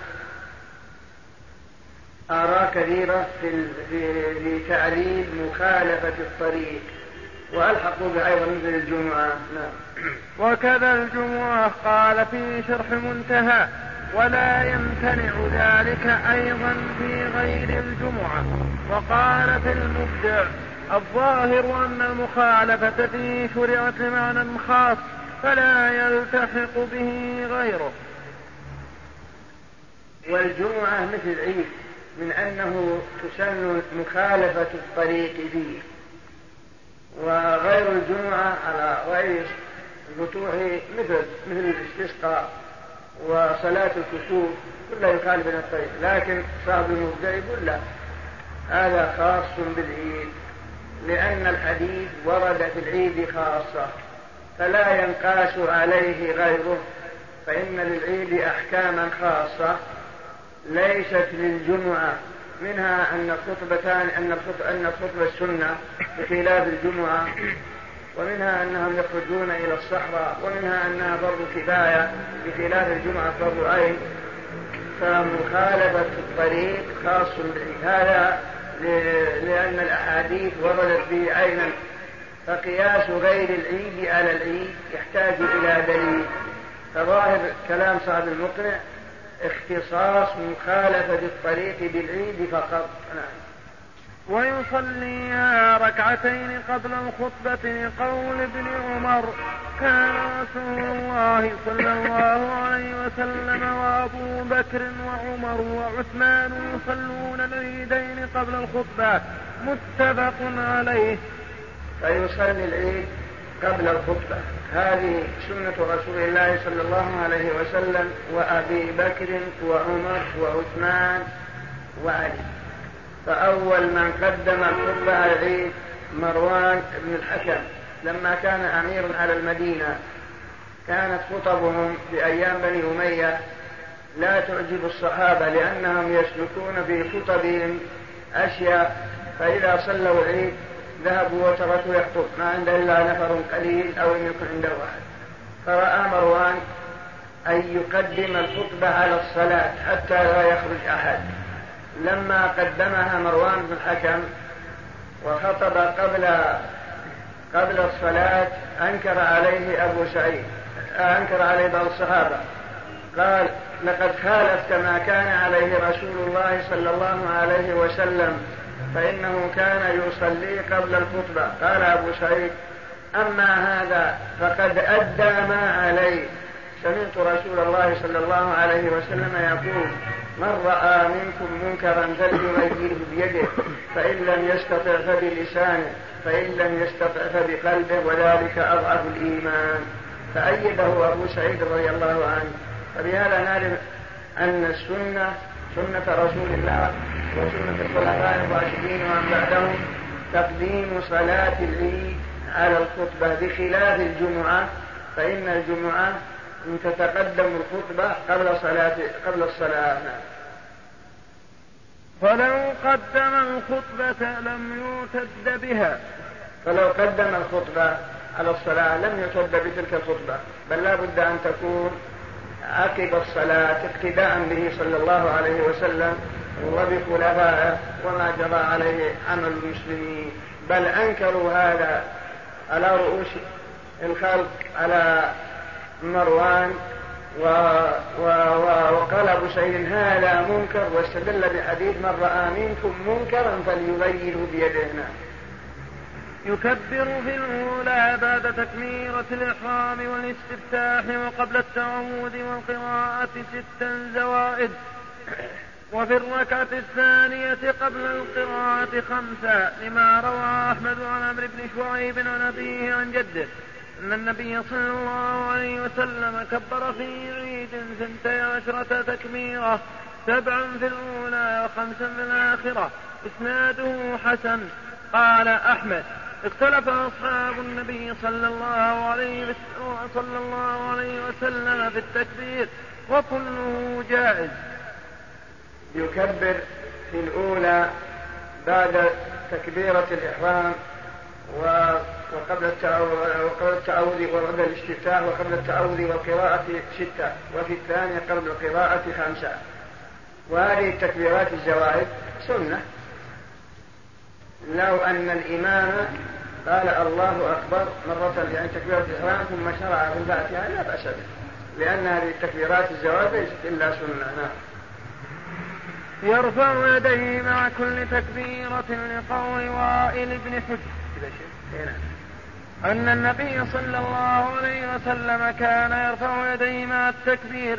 آراء كثيرة في في مخالفة الطريق. وألحقوا بها أيضا مثل الجمعة. نعم.
وكذا الجمعة قال في شرح منتهى ولا يمتنع ذلك أيضا في غير الجمعة. وقال في المبدع الظاهر أن المخالفة فيه شرعت لمعنى خاص فلا يلتحق به غيره.
والجمعة مثل العيد من أنه تسن مخالفة الطريق فيه وغير الجمعة على غير الفتوح مثل مثل الاستسقاء وصلاة الكسوف كلها يخالف الطريق. لكن صاحب المبدع يقول لا هذا خاص بالعيد. لأن الحديث ورد في العيد خاصة فلا ينقاس عليه غيره فإن للعيد أحكاما خاصة ليست للجمعة منها أن الخطبتان أن الخطبة أن الخطبة السنة بخلاف الجمعة ومنها أنهم يخرجون إلى الصحراء ومنها أنها فرض كفاية بخلاف الجمعة فرض عين فمخالفة الطريق خاص هذا لأن الأحاديث وردت به عينا فقياس غير العيد على العيد يحتاج إلى دليل. فظاهر كلام صاحب المقنع اختصاص مخالفة الطريق بالعيد فقط. نعم.
ويصليها ركعتين قبل الخطبة لقول ابن عمر كان رسول الله صلى الله عليه وسلم وأبو بكر وعمر وعثمان يصلون العيدين قبل الخطبة متفق عليه.
فيصلي العيد قبل الخطبة. هذه سنة رسول الله صلى الله عليه وسلم وأبي بكر وعمر وعثمان وعلي. فأول من قدم على العيد مروان بن الحكم لما كان أميرا على المدينة كانت خطبهم في أيام بني أمية لا تعجب الصحابة لأنهم يسلكون في خطبهم أشياء فإذا صلوا العيد ذهبوا وتركوا يخطب. ما عنده إلا نفر قليل أو لم يكن عنده واحد. فرأى مروان أن يقدم الخطبة على الصلاة حتى لا يخرج أحد. لما قدمها مروان بن الحكم وخطب قبل قبل الصلاة أنكر عليه أبو سعيد أنكر عليه بعض الصحابة. قال لقد خالفت ما كان عليه رسول الله صلى الله عليه وسلم فإنه كان يصلي قبل الخطبة. قال أبو سعيد أما هذا فقد أدى ما عليه. سمعت رسول الله صلى الله عليه وسلم يقول من رأى منكم منكرا فليغيره بيده فإن لم يستطع فبلسانه فإن لم يستطع فبقلبه وذلك أضعف الإيمان فأيده أبو سعيد رضي الله عنه فبهذا نعرف أن السنة سنة رسول الله وسنة الخلفاء الراشدين ومن بعدهم تقديم صلاة العيد على الخطبة بخلاف الجمعة فإن الجمعة تتقدم الخطبة قبل صلاة قبل الصلاة نعم.
فلو قدم الخطبة لم يعتد بها.
فلو قدم الخطبة على الصلاة لم يعتد بتلك الخطبة. بل لا بد أن تكون عقب الصلاة اقتداء به صلى الله عليه وسلم وبخلفائه وما جرى عليه عمل المسلمين. بل أنكروا هذا على رؤوس الخلق على مروان و... و... و... وقال أبو سعيد هذا منكر واستدل بحديث من رأى منكم منكرا فليغيره بيده. نعم.
يكبر في الأولى بعد تكبيرة الإحرام والاستفتاح وقبل التعوذ والقراءة ستا زوائد. وفي الركعة الثانية قبل القراءة خمسة لما روى أحمد عن عمرو بن شعيب عن أبيه عن جده. أن النبي صلى الله عليه وسلم كبر في عيد ثنتي عشرة تكبيرة سبعا في الأولى وخمسا في الآخرة إسناده حسن قال أحمد اختلف أصحاب النبي صلى الله عليه صلى الله عليه وسلم في التكبير وكله جائز.
يكبر في الأولى بعد تكبيرة الإحرام وقبل التعوذ وقبل التعوذ وقبل الاستفتاح وقبل التعوذ والقراءة ستة وفي الثانية قبل القراءة خمسة. وهذه التكبيرات الزوائد سنة. لو أن الإمام قال الله أكبر مرة يعني تكبيرة الإحرام ثم شرع في الفاتحة لا بأس به لأن هذه التكبيرات الزوائد ليست إلا سنة. نعم.
يرفع يديه مع كل تكبيرة لقول وائل بن نعم. أن النبي صلى الله عليه وسلم كان يرفع يديه مع التكبير.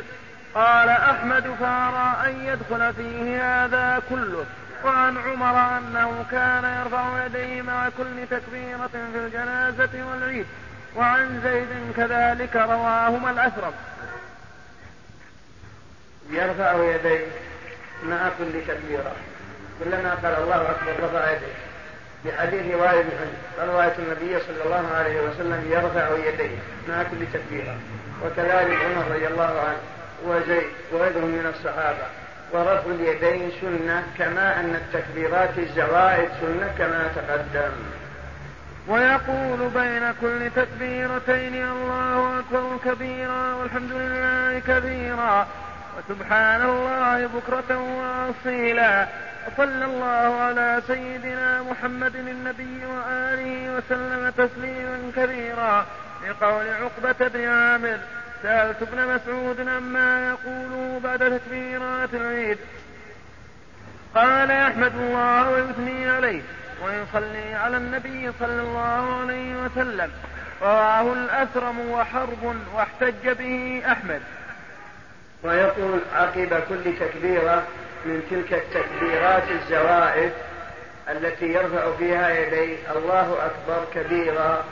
قال أحمد فأرى أن يدخل فيه هذا كله. وعن عمر أنه كان يرفع يديه مع كل تكبيرة في الجنازة والعيد. وعن زيد كذلك رواهما الأثرم
يرفع يديه. مع كل تكبيرة كلما قال الله أكبر رفع يديه بحديث وائل بن حجر رواية النبي صلى الله عليه وسلم يرفع يديه. مع كل تكبيرة وكذلك عمر رضي الله عنه. وزيد. وغيرهم من الصحابة. ورفع اليدين سنة كما أن التكبيرات الزوائد سنة كما تقدم.
ويقول بين كل تكبيرتين الله أكبر كبيرا والحمد لله كبيرا. وسبحان الله بكرة وأصيلا. وصلى الله على سيدنا محمد النبي وآله وسلم تسليما كثيرا لقول عقبة بن عامر سألت ابن مسعود عما يقوله بعد تكبيرات العيد. قال يحمد الله ويثني عليه ويصلي على النبي صلى الله عليه وسلم. رواه الأثرم وحرب واحتج به أحمد.
ويقول عقب كل تكبيرة من تلك التكبيرات الزوائد التي يرفع فيها يديه الله أكبر كبيرا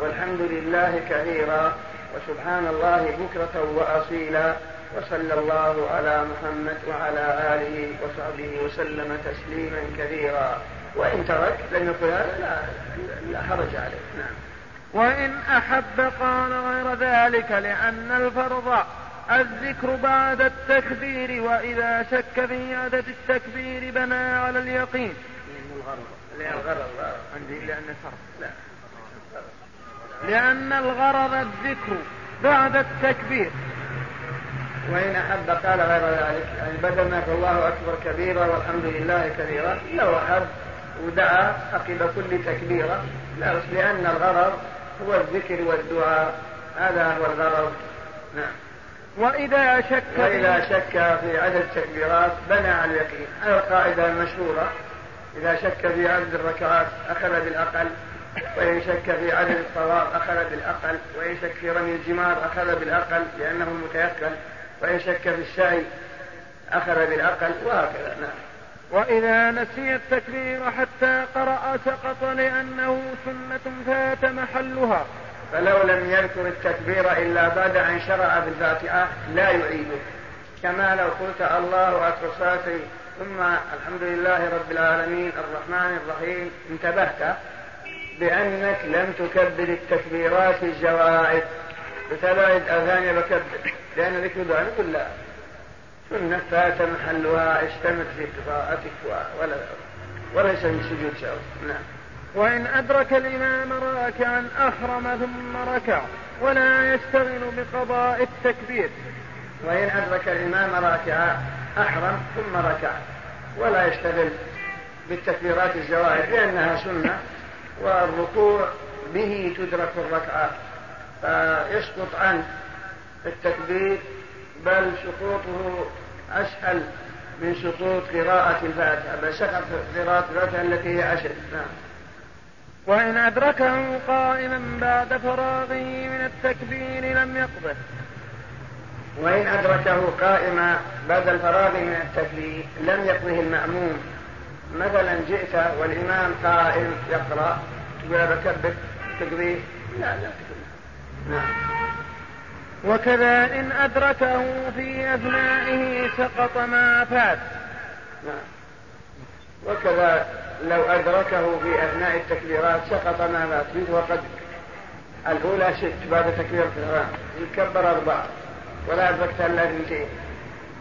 والحمد لله كثيرا وسبحان الله بكرة وأصيلا وصلى الله على محمد وعلى آله وصحبه وسلم تسليما كثيرا وإن ترك لم يقل هذا لا, حرج عليه. نعم.
وإن أحب قال غير ذلك لأن الفرض الذكر بعد التكبير وإذا شك في عدد التكبير بنى على اليقين.
الغرض عندي لأن لا
لأن الغرض الذكر بعد التكبير.
وإن أحب قال غير ذلك يعني بدل ما الله أكبر كبيرا والحمد لله كثيرا لو أحب ودعا عقب كل تكبيرة. لا بس لأن الغرض هو الذكر والدعاء. هذا هو الغرض. نعم.
وإذا شك
وإذا شك في عدد التكبيرات بنى على اليقين. القاعدة المشهورة إذا شك في عدد الركعات أخذ بالأقل. وإن شك في عدد الطواف أخذ بالأقل. وإن شك في رمي الجمار أخذ بالأقل لأنه متيقن. وإن شك في السعي أخذ بالأقل وهكذا. نعم.
وإذا نسي التكبير حتى قرأ سقط لأنه سنة فات محلها.
فلو لم يذكر التكبير إلا بعد أن شرع بالفاتحة لا يعيده. كما لو قلت الله أكبر صلاتي ثم الحمد لله رب العالمين الرحمن الرحيم. انتبهت بأنك لم تكبر التكبيرات الجوائز. بثلاث أذان بكبر لأن ذكر دعاء نقول لا. سنة فات محلها. اشتمت في قراءتك ولا وليس من سجود شر نعم.
وإن أدرك الإمام راكعا أحرم ثم ركع ولا يشتغل بقضاء التكبير.
وإن أدرك الإمام راكعا أحرم ثم ركع ولا يشتغل بالتكبيرات الزوائد لأنها سنة والركوع به تدرك الركعة. فيسقط عنه التكبير بل سقوطه أسهل من سقوط قراءة الفاتحة بل سقط قراءة الفاتحة التي هي أشد نعم.
وإن أدركه قائما بعد فراغه من التكبير لم يقضه.
وإن أدركه قائما بعد الفراغ من التكبير لم يقضه المأموم. مثلا جئت والإمام قائم يقرأ تقول بكبر تقضيه لا لا نعم.
وكذا إن أدركه في أثنائه سقط ما فات.
نعم. وكذا لو أدركه في أثناء التكبيرات سقط ما فات منه وقد الأولى ست بعد تكبيرة الإحرام يكبر أربعة. ولا أدركت إلا اثنتين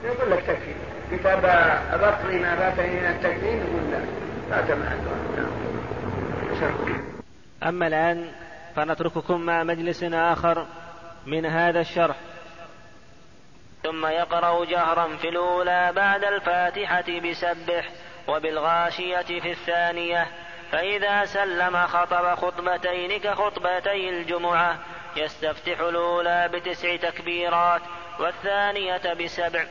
يقول لك تكفي كتاب أبقي ما فاتني من التكبير يقول لا. فات مع نعم
أما الآن فنترككم مع مجلس آخر من هذا الشرح. ثم يقرأ جهرا في الأولى بعد الفاتحة بسبح. وبالغاشية في الثانية فإذا سلم خطب خطبتين كخطبتي الجمعة يستفتح الأولى بتسع تكبيرات والثانية بسبع.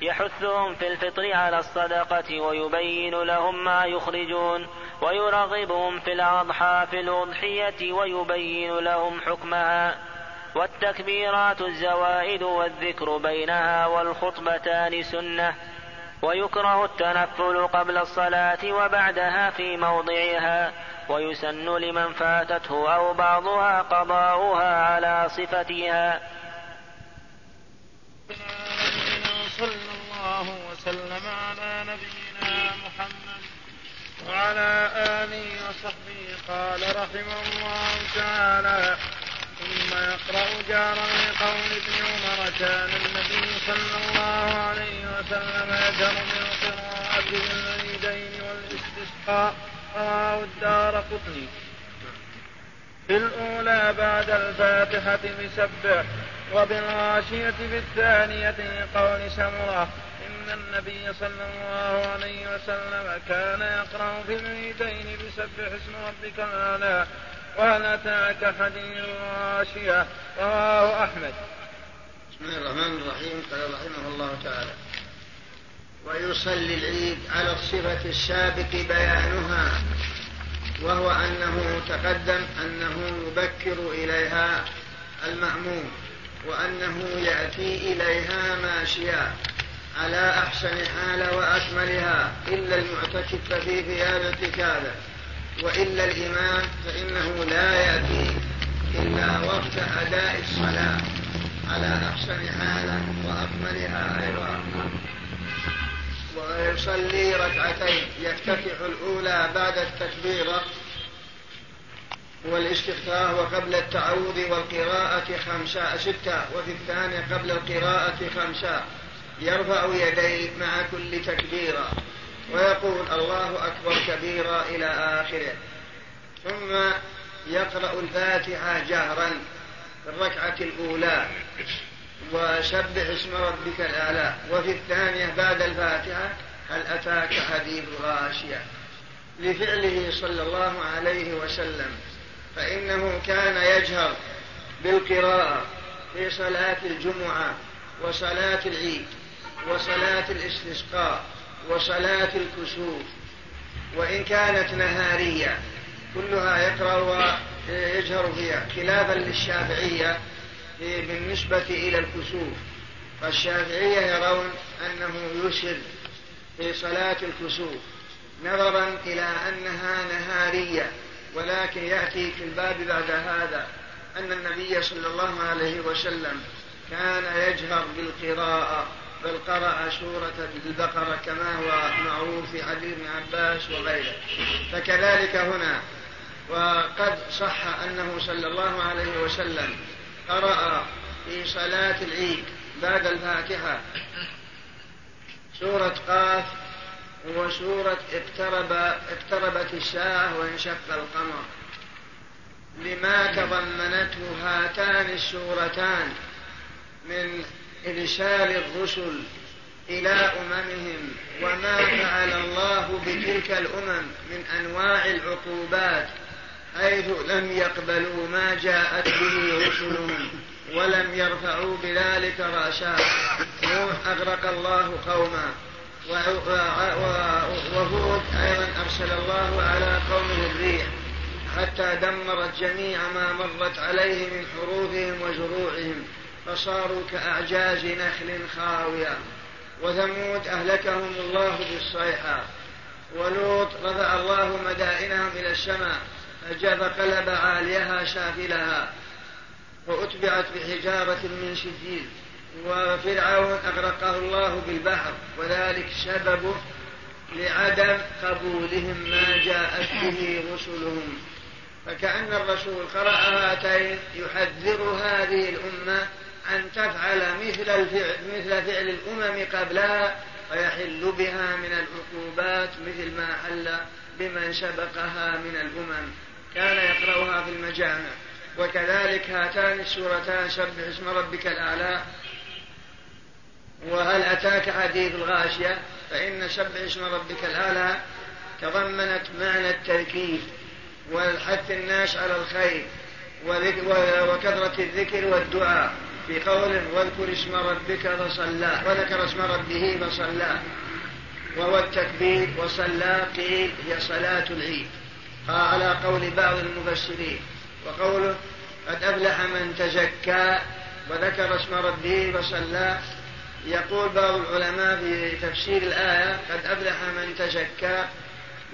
يحثهم في الفطر على الصدقة ويبين لهم ما يخرجون ويرغبهم في الأضحى في الأضحية ويبين لهم حكمها. والتكبيرات الزوائد والذكر بينها والخطبتان سنة. ويكره التنفل قبل الصلاة وبعدها في موضعها ويسن لمن فاتته أو بعضها قضاؤها على صفتها.
صلى الله وسلم على نبينا محمد وعلى آله وصحبه. قال رحمه الله تعالى ثم يقرأ جارا لقول ابن عمر كان النبي صلى الله عليه وسلم يجهر بالقراءة بالعيدين والاستسقاء. رواه الدار قطني. في الأولى بعد الفاتحة بسبح وبالغاشية في الثانية قول سمرة. إن النبي صلى الله عليه وسلم كان يقرأ في العيدين بسبح اسم ربك الأعلى. وهل أتاك حديث الغاشية. رواه أحمد.
بسم الله الرحمن الرحيم. قال رحمه الله تعالى ويصلي العيد على الصفة السابق بيانها وهو أنه تقدم أنه يبكر إليها المأموم وأنه يأتي إليها ماشيا على أحسن حال وأكملها إلا المعتكف ففي ثياب اعتكافه وإلا الإمام فإنه لا يأتي إلا وقت أداء الصلاة على أحسن حال وأكملها أيضا ويصلي ركعتين. يفتتح الأولى بعد التكبيرة والاستفتاح وقبل التعوذ والقراءة خمسة ستة وفي الثانية قبل القراءة خمسة. يرفع يديه مع كل تكبيرة ويقول الله أكبر كبيرا إلى آخره. ثم يقرأ الفاتحة جهرا في الركعة الأولى. وسبح اسم ربك الأعلى. وفي الثانية بعد الفاتحة هل أتاك حديث غاشية؟ لفعله صلى الله عليه وسلم. فإنه كان يجهر بالقراءة في صلاة الجمعة وصلاة العيد وصلاة الاستسقاء وصلاة الكسوف. وإن كانت نهارية كلها يقرأ ويجهر فيها. خلافا للشافعية بالنسبة إلى الكسوف. فالشافعية يرون أنه يسر في صلاة الكسوف نظرا إلى أنها نهارية ولكن يأتي في الباب بعد هذا أن النبي صلى الله عليه وسلم كان يجهر بالقراءة بل قرأ سورة البقرة كما هو معروف في حديث ابن عباس وغيره. فكذلك هنا وقد صح أنه صلى الله عليه وسلم قرأ في صلاة العيد بعد الفاتحة. سورة قاف وسورة اقترب اقتربت الساعة وانشق القمر. لما تضمنته هاتان السورتان من إرسال الرسل إلى أممهم وما فعل الله بتلك الأمم من أنواع العقوبات حيث لم يقبلوا ما جاءت به رسلهم ولم يرفعوا بذلك رأسا. نوح أغرق الله قوما. وهود أيضا أرسل الله على قومه الريح حتى دمرت جميع ما مرت عليه من حروفهم وزروعهم فصاروا كأعجاز نخل خاوية. وثمود أهلكهم الله بالصيحة. ولوط رفع الله مدائنهم إلى السماء. فقلب عاليها سافلها وأتبعت بحجارة من سجيل وفرعون أغرقه الله بالبحر وذلك سبب لعدم قبولهم ما جاءت به رسلهم. فكأن الرسول قرأ هاتين يحذر هذه الأمة أن تفعل مثل الفعل مثل فعل الأمم قبلها ويحل بها من العقوبات مثل ما حل بمن سبقها من الأمم. كان يقرأها في المجامع. وكذلك هاتان السورتان سبح اسم ربك الأعلى. وهل أتاك حديث الغاشية؟ فإن سبح اسم ربك الأعلى تضمنت معنى التركيز والحث الناس على الخير وكثرة الذكر والدعاء في قول واذكر اسم ربك فصلى وذكر اسم ربه فصلى وهو التكبير وصلى قيل هي صلاة العيد. على قول بعض المفسرين وقوله قد أفلح من تزكى وذكر اسم ربه فصلى يقول بعض العلماء في تفسير الآية قد أفلح من تزكى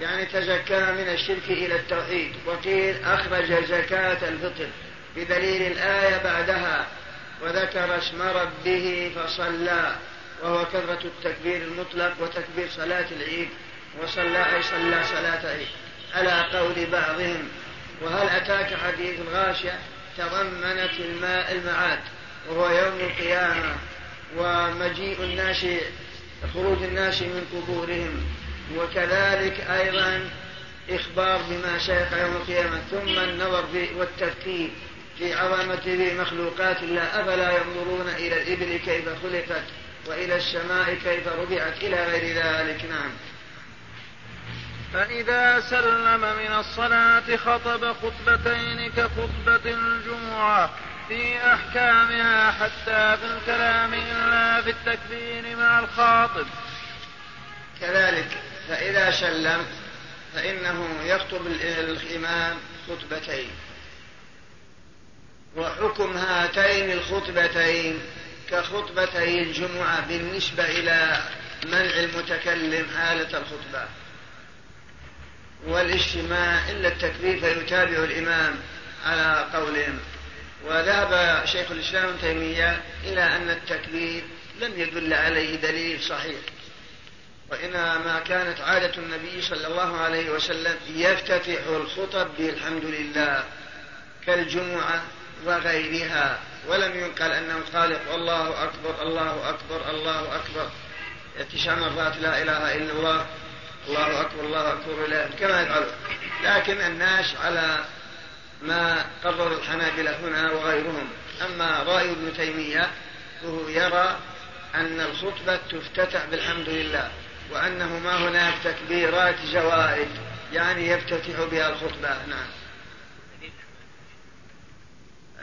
يعني تزكى من الشرك إلى التوحيد وقيل أخرج زكاة الفطر بدليل الآية بعدها وذكر اسم ربه فصلى وهو كثرة التكبير المطلق وتكبير صلاة العيد وصلى أي صلى صلاة عيد. على قول بعضهم وهل أتاك حديث الغاشية؟ تضمنت الماء المعاد وهو يوم القيامة ومجيء الناس خروج الناس من قبورهم وكذلك أيضا إخبار بما سيقع يوم القيامة ثم النظر والتفكير في عظمة مخلوقات الله أفلا ينظرون إلى الإبل كيف خلقت وإلى السماء كيف رفعت إلى غير ذلك نعم.
فإذا سلم من الصلاة خطب خطبتين كخطبة الجمعة في أحكامها حتى في الكلام إلا في التكبير مع الخاطب.
كذلك فإذا سلم فإنه يخطب الإمام خطبتين. وحكم هاتين الخطبتين كخطبتي الجمعة بالنسبة إلى منع المتكلم حالة الخطبة. والاجتماع إلا التكبير فيتابع الإمام على قولهم. وذهب شيخ الإسلام ابن تيمية إلى أن التكبير لم يدل عليه دليل صحيح وإنما كانت عادة النبي صلى الله عليه وسلم يفتتح الخطب بالحمد لله كالجمعة وغيرها ولم ينقل أنه قال الله أكبر الله أكبر الله أكبر. تسع مرات لا إله إلا الله. الله أكبر الله أكبر لا كما يفعلون لكن الناس على ما قرر الحنابلة هنا وغيرهم. أما رأي ابن تيمية فهو يرى أن الخطبة تفتتح بالحمد لله وأنه ما هناك تكبيرات زوائد يعني يفتتح بها الخطبة. نعم.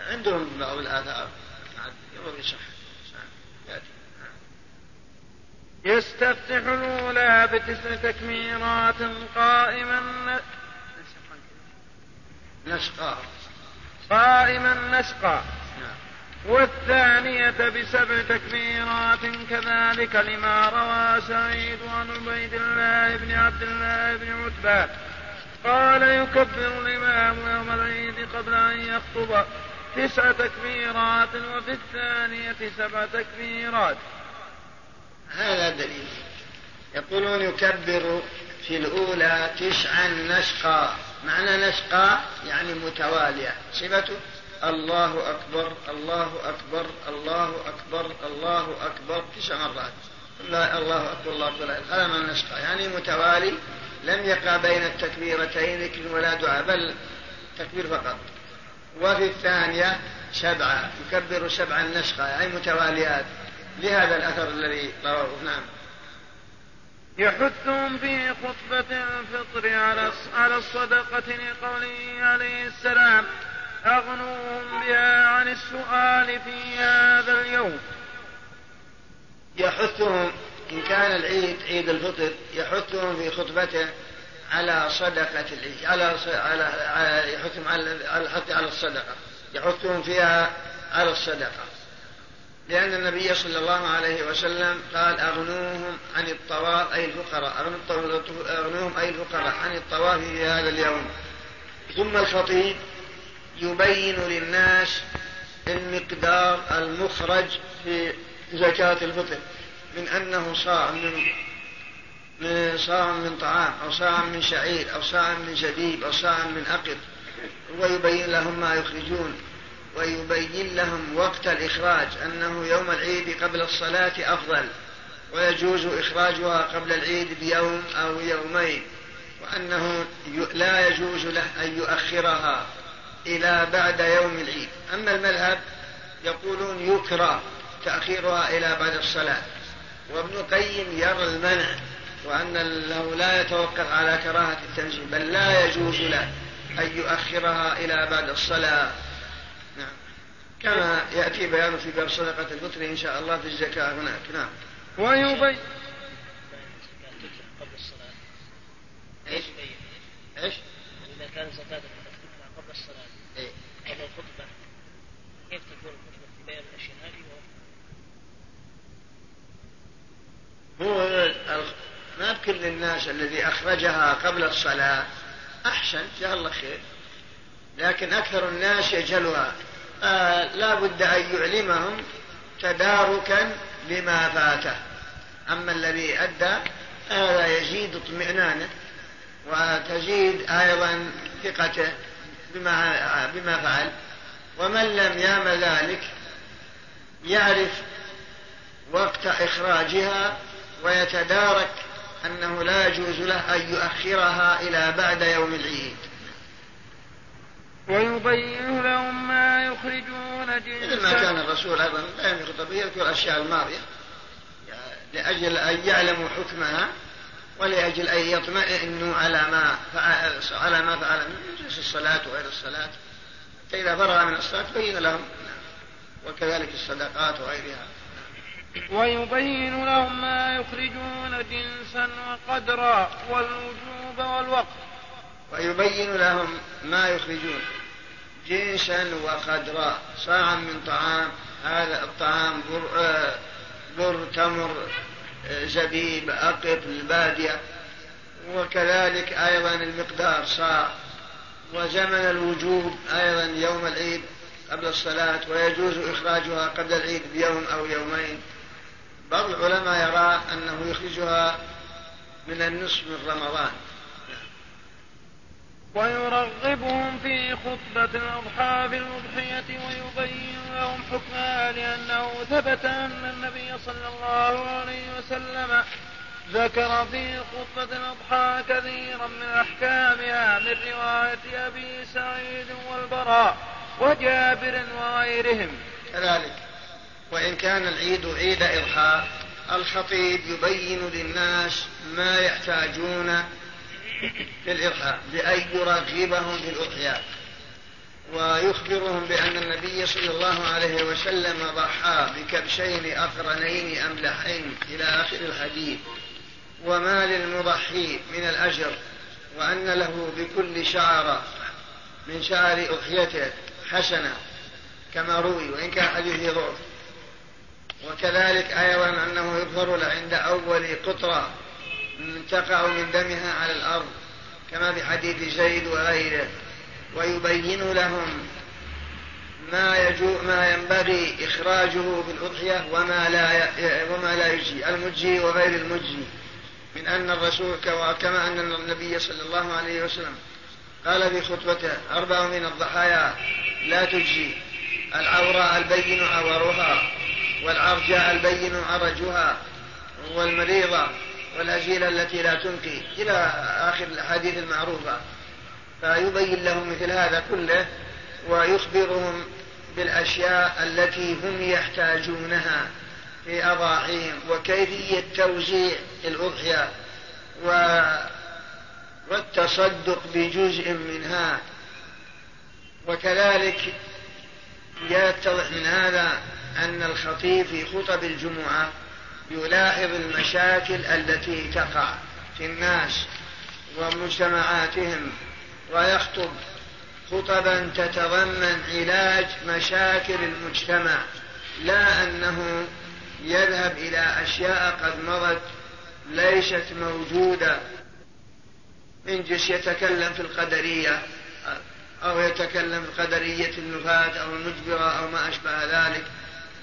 عندهم بعض الآثار. يظل يصح
يستفتح الأولى بتسع تكبيرات قائما
نشقا
قائما نشقا والثانية بسبع تكبيرات كذلك لما روى سعيد عن عبيد الله بن عبد الله بن عتبة. قال يكبر الإمام يوم العيد قبل أن يخطب. تسع تكبيرات وفي الثانية سبع تكبيرات
هذا دليل. يقولون يكبر في الأولى تسعا نشقا معنى نشقا يعني متوالية. صفته الله أكبر الله أكبر الله أكبر الله أكبر. تسع مرات. لا الله أكبر الله أكبر. هذا من نشقى يعني متوالي. لم يقع بين التكبيرتين ذكر ولا دعاء بل تكبير فقط. وفي الثانية سبعة. يكبر سبعا نشقى يعني متواليات. لهذا الأثر الذي رواه. نعم.
يحثهم في خطبة الفطر على على الصدقة لقوله عليه السلام أغنوهم بها عن السؤال في هذا اليوم.
يحثهم إن كان العيد عيد الفطر يحثهم في خطبته على صدقة العيد على على يحثهم على الحث على الصدقة. يحثهم فيها على الصدقة. لأن النبي صلى الله عليه وسلم قال أغنوهم عن الطواف أي الفقراء أغنوهم أي الفقراء عن الطواف في هذا اليوم. ثم الخطيب يبين للناس المقدار المخرج في زكاة الفطر من أنه صاع من صاع من طعام أو صاع من شعير أو صاع من زبيب أو صاع من أقط. ويبين لهم ما يخرجون. ويبين لهم وقت الإخراج أنه يوم العيد قبل الصلاة أفضل ويجوز إخراجها قبل العيد بيوم أو يومين وأنه لا يجوز له أن يؤخرها إلى بعد يوم العيد. أما المذهب يقولون يكره تأخيرها إلى بعد الصلاة. وابن القيم يرى المنع وأن له لا يتوقف على كراهة التنزيل بل لا يجوز له أن يؤخرها إلى بعد الصلاة. كما يأتي بيان في باب صدقة الفطر إن شاء الله في الزكاة هناك نعم
ويبين
قبل الصلاة
إيش؟ إيش؟
إذا كان زكاة قبل الصلاة
إيه؟
قبل الخطبة كيف تكون الخطبة في بيان الأشياء هذه
هو ما بكل الناس الذي أخرجها قبل الصلاة أحسن جزاه الله خير لكن أكثر الناس يجهلها آه لا بد أن يعلمهم تداركا لما فاته. أما الذي أدى هذا يزيد اطمئنانه وتزيد أيضا ثقته بما بما فعل. ومن لم يعمل ذلك يعرف وقت إخراجها ويتدارك أنه لا يجوز له أن يؤخرها إلى بعد يوم العيد.
ويبين لهم ما يخرجون جنسا.
مثل ما كان الرسول أيضا لا يخطب يذكر الأشياء الماضية. لأجل أن يعلموا حكمها ولأجل أن يطمئنوا على ما فعل على ما فعل من جنس الصلاة وغير الصلاة. فإذا فرغ من الصلاة بين لهم. وكذلك الصدقات وغيرها.
ويبين لهم ما يخرجون جنسا وقدرا والوجوب والوقت.
ويبين لهم ما يخرجون. جنسا وقدرا صاعا من طعام. هذا الطعام بر, آه، بر تمر آه، زبيب أقط البادية. وكذلك أيضا المقدار صاع. وزمن الوجوب أيضا يوم العيد قبل الصلاة ويجوز إخراجها قبل العيد بيوم أو يومين. بعض العلماء يرى أنه يخرجها من النصف من رمضان.
ويرغبهم في خطبة الأضحى بالأضحية ويبين لهم حكمها لأنه ثبت أن النبي صلى الله عليه وسلم ذكر في خطبة الأضحى كثيرا من أحكامها من رواية أبي سعيد والبراء وجابر وغيرهم.
كذلك وإن كان العيد عيد إضحى الخطيب يبين للناس ما يحتاجون في الإضحى بأن يرغبهم في الأضحية ويخبرهم بأن النبي صلى الله عليه وسلم ضحى بكبشين أقرنين أملحين إلى آخر الحديث. وما للمضحي من الأجر وأن له بكل شعرة من شعر أضحيته حسنة كما روي وإن كان حديثه ضعف. وكذلك أيضا أنه يظهر عند أول قطرة تقع من دمها على الأرض كما في حديث زيد وغيره ويبين لهم ما يجو ما ينبغي إخراجه بالأضحية وما لا وما لا يجزي المجزي وغير المجزي من أن الرسول كما أن النبي صلى الله عليه وسلم قال في خطبته أربع من الضحايا لا تجزي العوراء البين عورها والعرجاء البين عرجها والمريضة والهزيلة التي لا تنقي إلى آخر الأحاديث المعروفة. فيبين لهم مثل هذا كله ويخبرهم بالأشياء التي هم يحتاجونها في أضاحيهم وكيفية توزيع الأضحية و والتصدق بجزء منها. وكذلك يتضح من هذا أن الخطيب في خطب الجمعة يلاحظ المشاكل التي تقع في الناس ومجتمعاتهم ويخطب خطبا تتضمن علاج مشاكل المجتمع لا أنه يذهب إلى أشياء قد مضت ليست موجودة. من جس يتكلم في القدرية أو يتكلم في قدرية النفاة أو المجبرة أو ما أشبه ذلك.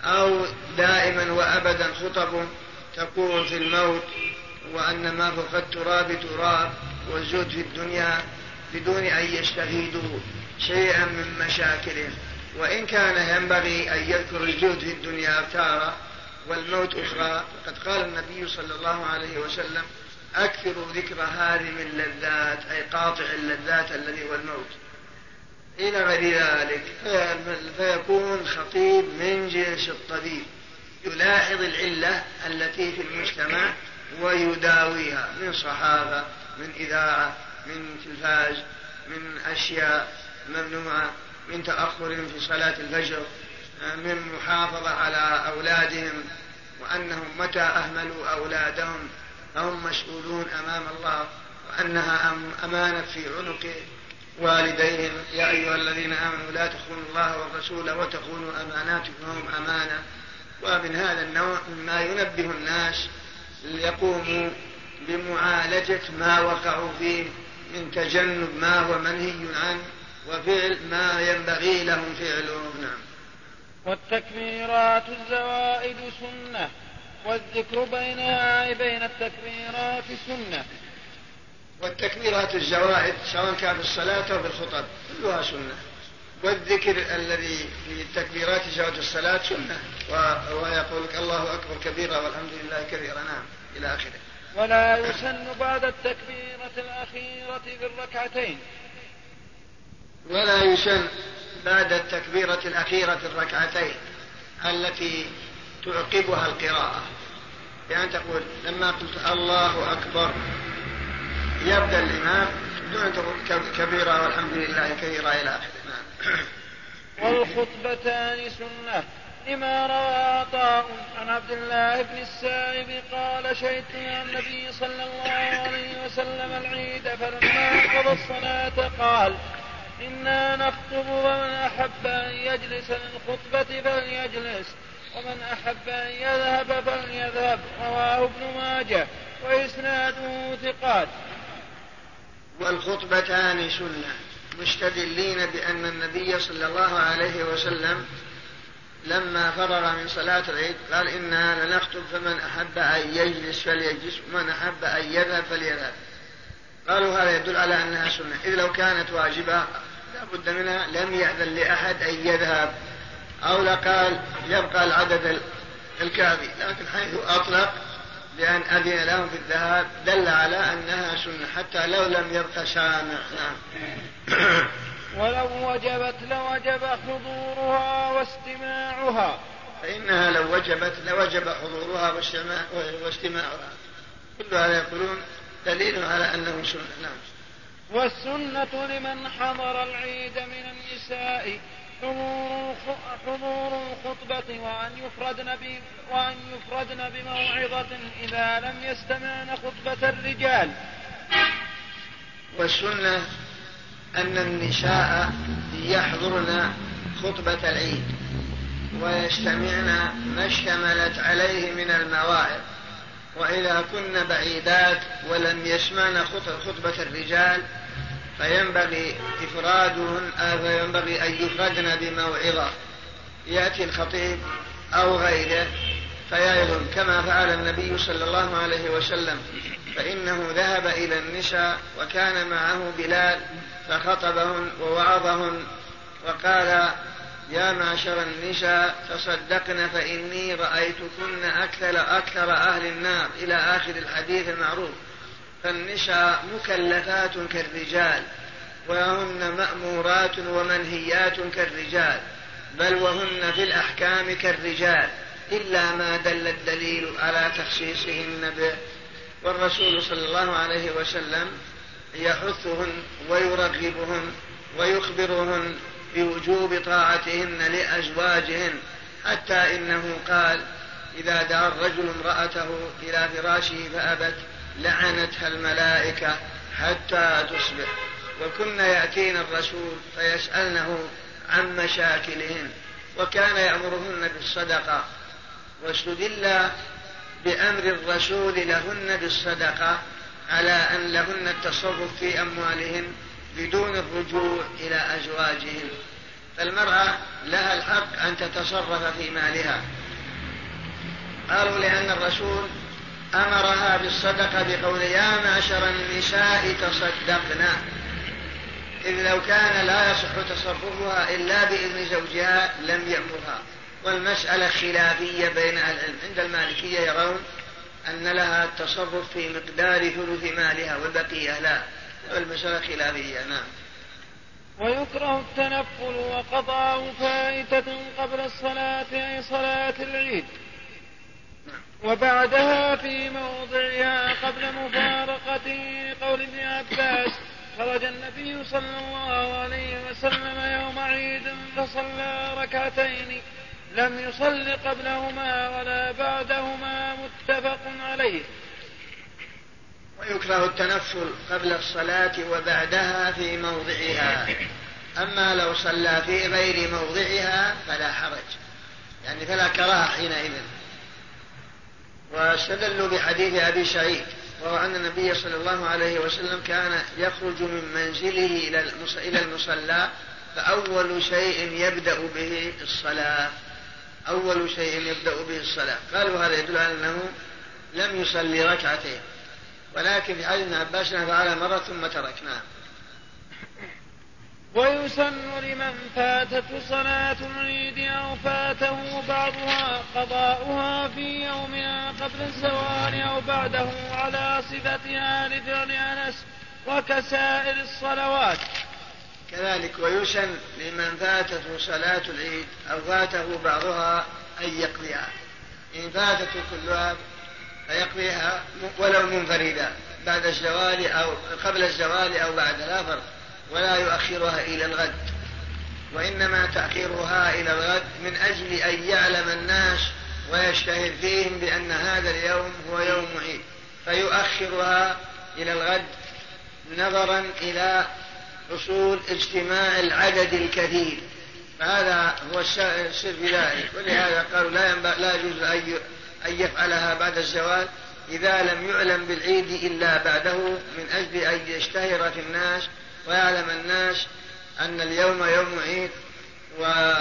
أو دائما وأبدا خطب تقول في الموت وأن ما فوق التراب تراب والزهد في الدنيا بدون أن يستفيدوا شيئا من مشاكلهم وإن كان ينبغي أن يذكر الزهد في الدنيا تارة والموت أخرى فقد قال النبي صلى الله عليه وسلم أكثروا ذكر من اللذات أي قاطع اللذات الذي هو الموت. إلى غير ذلك فيكون خطيب من جنس الطبيب يلاحظ العلة التي في المجتمع ويداويها من صحافة من إذاعة من تلفاز من أشياء ممنوعة من تأخر في صلاة الفجر من محافظة على أولادهم وأنهم متى أهملوا أولادهم؟ فهم مسؤولون أمام الله وأنها أمانة في عنق والديهم. يا أيها الذين آمنوا لا تخونوا الله والرسول وتخونوا أماناتكم وهم أمانة ومن هذا النوع مما ينبه الناس ليقوموا بمعالجة ما وقعوا فيه من تجنب ما هو منهي عنه وفعل ما ينبغي لهم فعله. نعم.
والتكبيرات الزوائد سنة والذكر بينها بين التكبيرات سنة.
والتكبيرات الزوائد سواء كان في الصلاة أو في الخطب كلها سنة. والذكر الذي في التكبيرات جوات الصلاة سنة. ويقول لك الله أكبر كبيرا والحمد لله كثيرا نعم إلى آخره.
ولا يسن بعد التكبيرة الأخيرة في الركعتين.
ولا يسن بعد التكبيرة الأخيرة الركعتين التي تعقبها القراءة. بأن تقول لما قلت الله أكبر يبدأ الإمام دون كبيرة والحمد لله كثيرا إلى آخره. نعم.
والخطبتان سنة. لما روى عطاء عن عبد الله بن السائب قال شهدت مع النبي صلى الله عليه وسلم العيد فلما قضى الصلاة قال إنا نخطب ومن أحب أن يجلس للخطبة فليجلس ومن أحب أن يذهب فليذهب. رواه ابن ماجه. وإسناده ثقات.
والخطبتان سنة. مستدلين بأن النبي صلى الله عليه وسلم لما فرغ من صلاة العيد قال إنا لنخطب فمن أحب أن يجلس فليجلس ومن أحب أن يذهب فليذهب. قالوا هذا يدل على أنها سنة. إذ لو كانت واجبة لا بد منها. لم يأذن لأحد أن يذهب. أو لقال يبقى العدد الكافي. لكن حيث أطلق بأن أذن لهم في الذهاب دل على أنها سنة حتى لو لم يبق سامع نعم.
ولو وجبت لوجب حضورها واستماعها.
فإنها لو وجبت لوجب حضورها واستماعها. كل هذا يقولون دليل على أنه سنة. نعم.
والسنة لمن حضر العيد من النساء حضور حضور الخطبة وأن يفردن وأن يفردن بموعظة إذا لم يستمعن خطبة الرجال.
والسنة أن النساء يحضرن خطبة العيد ويستمعن ما اشتملت عليه من المواعظ وإذا كن بعيدات ولم يسمعن خطبة الرجال فينبغي إفرادهن فينبغي أن يفردن بموعظة. يأتي الخطيب أو غيره فيعظن كما فعل النبي صلى الله عليه وسلم. فإنه ذهب إلى النساء وكان معه بلال فخطبهن ووعظهن. وقال يا معشر النساء تصدقن فإني رأيتكن أكثر أكثر أهل النار. إلى آخر الحديث المعروف. فالنساء مكلفات كالرجال وهن مأمورات ومنهيات كالرجال بل وهن في الأحكام كالرجال إلا ما دل الدليل على تخصيصهن به. والرسول صلى الله عليه وسلم يحثهن ويرغبهن ويخبرهن بوجوب طاعتهن لأزواجهن حتى إنه قال إذا دعا الرجل امرأته إلى فراشه فأبت لعنتها الملائكة حتى تصبح. وكن يأتين الرسول فيسألنه عن مشاكلهن وكان يأمرهن بالصدقة. واستدل بأمر الرسول لهن بالصدقة على أن لهن التصرف في أموالهن بدون الرجوع إلى أزواجهن. فالمرأة لها الحق أن تتصرف في مالها. قالوا لأن الرسول أمرها بالصدقة بقول يا معشر النساء تصدقنا إذ لو كان لا يصح تصرفها إلا بإذن زوجها لم يأمرها. والمسألة خلافية بين العلم. عند المالكية يرون أن لها التصرف في مقدار ثلث مالها والبقية لا والمسألة خلافية نعم.
ويكره التنفل وقضاء فائتة قبل الصلاة أي صلاة العيد. وبعدها في موضعها قبل مفارقته قول ابن عباس خرج النبي صلى الله عليه وسلم يوم عيد فصلى ركعتين لم يصل قبلهما ولا بعدهما متفق عليه.
ويكره التنفل قبل الصلاة وبعدها في موضعها. أما لو صلى في غير موضعها فلا حرج يعني فلا كراهة حينئذ. واستدلوا بحديث أبي سعيد وهو أن النبي صلى الله عليه وسلم كان يخرج من منزله إلى المصلى فأول شيء يبدأ به الصلاة. أول شيء يبدأ به الصلاة. قالوا هذا يدل على أنه لم يصلي ركعتين ولكن في حديث ابن عباس فعل مرة ثم ترك نعم
ويسن لمن فاتته صلاة العيد أو فاته بعضها قضاؤها في يومها قبل الزوال أو بعده على صفتها لفعل أنس وكسائر الصلوات.
كذلك ويسن لمن فاتته صلاة العيد أو فاته بعضها أن يقضيها. إن فاتته كلها فيقضيها ولو منفردا بعد الزوال أو قبل الزوال أو بعد لا فرق. ولا يؤخرها إلى الغد وإنما تأخيرها إلى الغد من أجل أن يعلم الناس ويشتهر فيهم بأن هذا اليوم هو يوم عيد فيؤخرها إلى الغد نظرا إلى حصول اجتماع العدد الكثير. فهذا هو السر في ذلك. ولهذا قالوا لا لا يجوز أن يفعلها بعد الزوال إذا لم يعلم بالعيد إلا بعده من أجل أن يشتهر في الناس ويعلم الناس أن اليوم يوم عيد و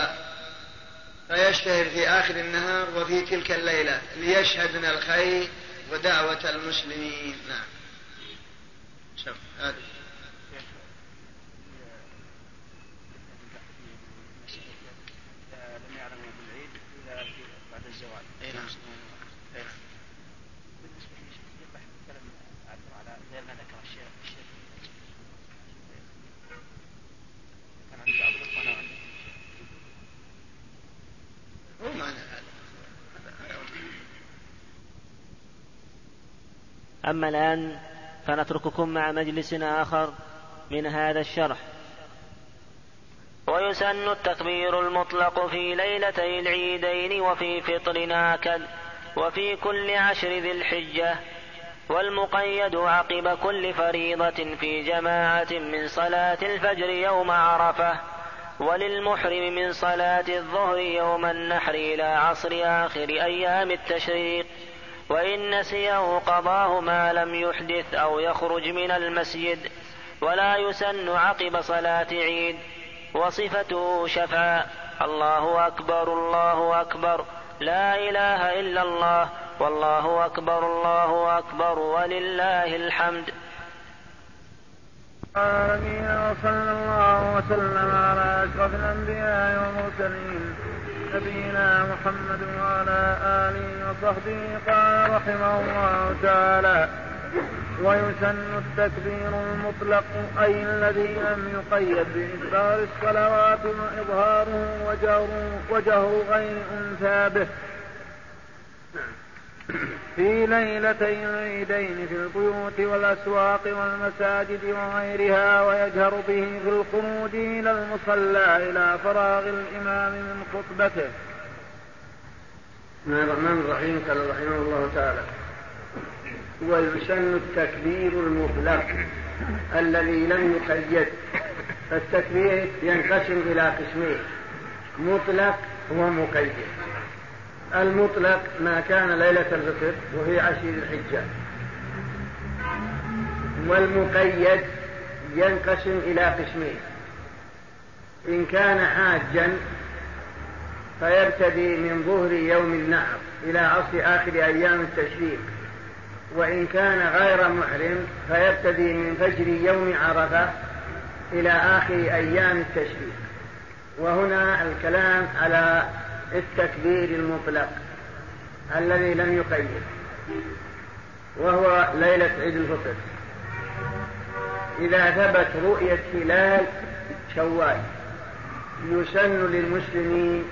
فيشتهر في آخر النهار وفي تلك الليلة ليشهدن الخير ودعوة المسلمين. نعم. هذا
أما الآن فنترككم مع مجلس آخر من هذا الشرح. ويسن التكبير المطلق في ليلتي العيدين وفي فطر آكد وفي كل عشر ذي الحجة والمقيد عقب كل فريضة في جماعة من صلاة الفجر يوم عرفة وللمحرم من صلاة الظهر يوم النحر إلى عصر آخر أيام التشريق. وإن نسيه قضاه ما لم يحدث أو يخرج من المسجد ولا يسن عقب صلاة عيد وصفته شفاء. الله أكبر الله أكبر. لا إله إلا الله. والله أكبر الله أكبر. ولله الحمد.
وصلى الله وسلم على أشرف الأنبياء والمرسلين. نبينا محمد وعلى آله وصحبه قال رحمه الله تعالى ويسن التكبير المطلق أي الذي لم يقيد بإكبار الصلوات وإظهاره وجهر, غير أنثى به. في ليلتي العيدين في البيوت والأسواق والمساجد وغيرها ويجهر به في الخروج إلى المصلى إلى فراغ الإمام من خطبته.
بسم الله الرحمن الرحيم. قال رحمه الله تعالى ويسن التكبير المطلق الذي لم يقيد. فالتكبير ينقسم إلى قسمين مطلق ومقيد. المطلق ما كان ليلة الفطر وهي عشير الحجة. والمقيد ينقسم إلى قسمين. إن كان حاجا فيبتدي من ظهر يوم النحر إلى عصر آخر أيام التشريق. وإن كان غير محرم فيبتدي من فجر يوم عرفة إلى آخر أيام التشريق. وهنا الكلام على التكبير المطلق الذي لم يقيد وهو ليلة عيد الفطر. إذا ثبت رؤية هلال شوال يسن للمسلمين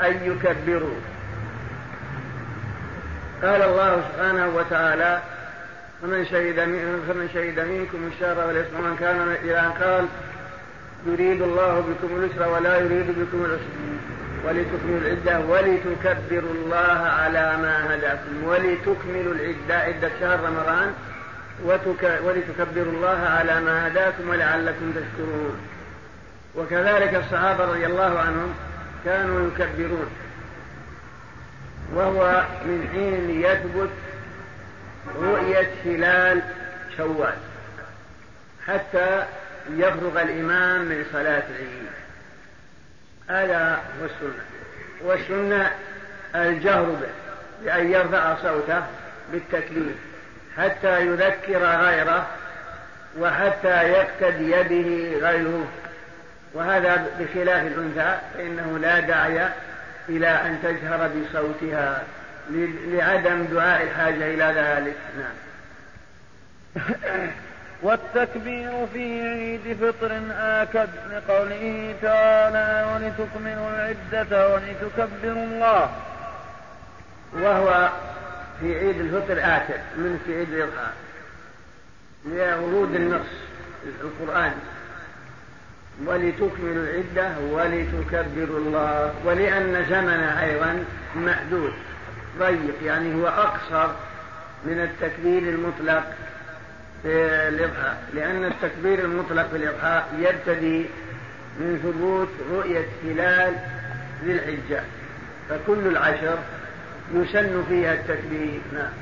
أن يكبروا قال الله سبحانه وتعالى فمن شهد فمن شهد منكم الشهر والاسم من كان إذا قال يريد الله بكم اليسر ولا يريد بكم العسر. ولتكملوا العدة ولتكبروا الله على ما هداكم ولتكملوا العدة عدة شهر رمضان وتك... ولتكبروا الله على ما هداكم ولعلكم تشكرون. وكذلك الصحابة رضي الله عنهم كانوا يكبرون. وهو من حين يثبت رؤية هلال شوال حتى يفرغ الإمام من صلاة العيد. هذا هو السنة. والسنة الجهر به بأن يرفع صوته بالتكليف حتى يذكر غيره وحتى يقتدي به غيره. وهذا بخلاف الأنثى فإنه لا داعي إلى أن تجهر بصوتها لعدم دعاء الحاجة إلى ذلك. نعم.
والتكبير في عيد فطر آكد لقوله تعالى ولتكملوا العدة ولتكبروا الله.
وهو في عيد الفطر آكد من في عيد الأضحى لورود النص القرآن. ولتكملوا العدة ولتكبروا الله. ولأن زمنه أيضا محدود ضيق يعني هو أقصر من التكبير المطلق. في الإضحى لأن التكبير المطلق في الإضحى يبتدي من ثبوت رؤية هلال ذي الحجة فكل العشر يسن فيها التكبير. نعم.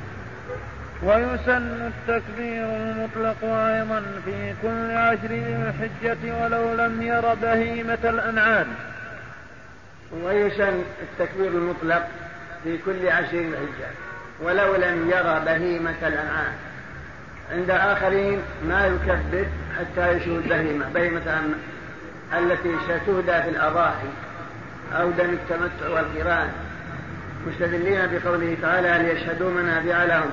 ويسن التكبير المطلق أيضا في كل عشر ذي الحجة ولو لم ير بهيمة الأنعام.
ويسن التكبير المطلق في كل عشر ذي الحجة ولو لم ير بهيمة الأنعام. عند آخرين ما يكبر حتى يشهد بهيمة بهيمة التي ستهدى في الأضاحي. أو دم التمتع والقران. مستدلين بقوله تعالى ليشهدوا منافع لهم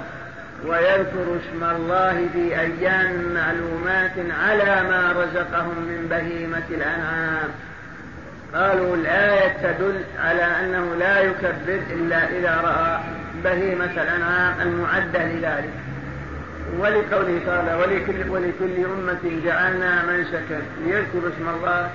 ويذكر اسم الله في أيام معلومات على ما رزقهم من بهيمة الأنعام. قالوا الآية تدل على أنه لا يكبر إلا إذا رأى بهيمة الأنعام المعدة لذلك. ولقوله تعالى ولكل, ولكل أمة جعلنا منسكا ليذكروا اسم الله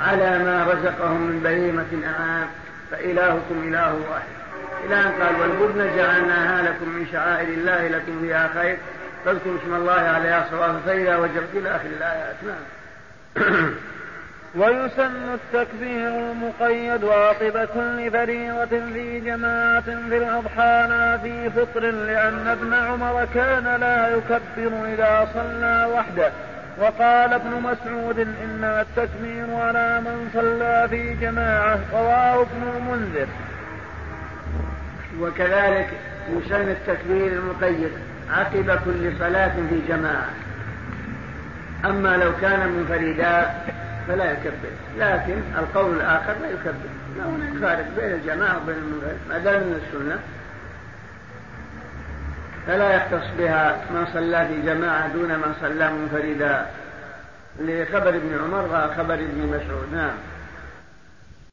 على ما رزقهم من بهيمة الأنعام فإلهكم إله واحد. إلى أن قال والبدن جعلناها لكم من شعائر الله لكم فيها خير. فاذكروا اسم الله عليها صواب فإذا وجبت إلى آخر الآيات. نعم.
ويسن التكبير المقيد عقب كل فريضة في جماعة في الأضحى لا في فطر لأن ابن عمر كان لا يكبر إذا صلى وحده. وقال ابن مسعود إنما التكبير على من صلى في جماعة رواه ابن المنذر
وكذلك يسن التكبير المقيد عقب كل صلاة في جماعة. أما لو كان منفردا فلا يكبر. لكن القول الآخر لا يكبر. لا هناك فارق بين الجماعة وبين المنفرد. ما دام من السنة فلا يختص بها من صلى في جماعة دون من صلى منفردا. لخبر ابن عمر وخبر ابن مسعود. نعم.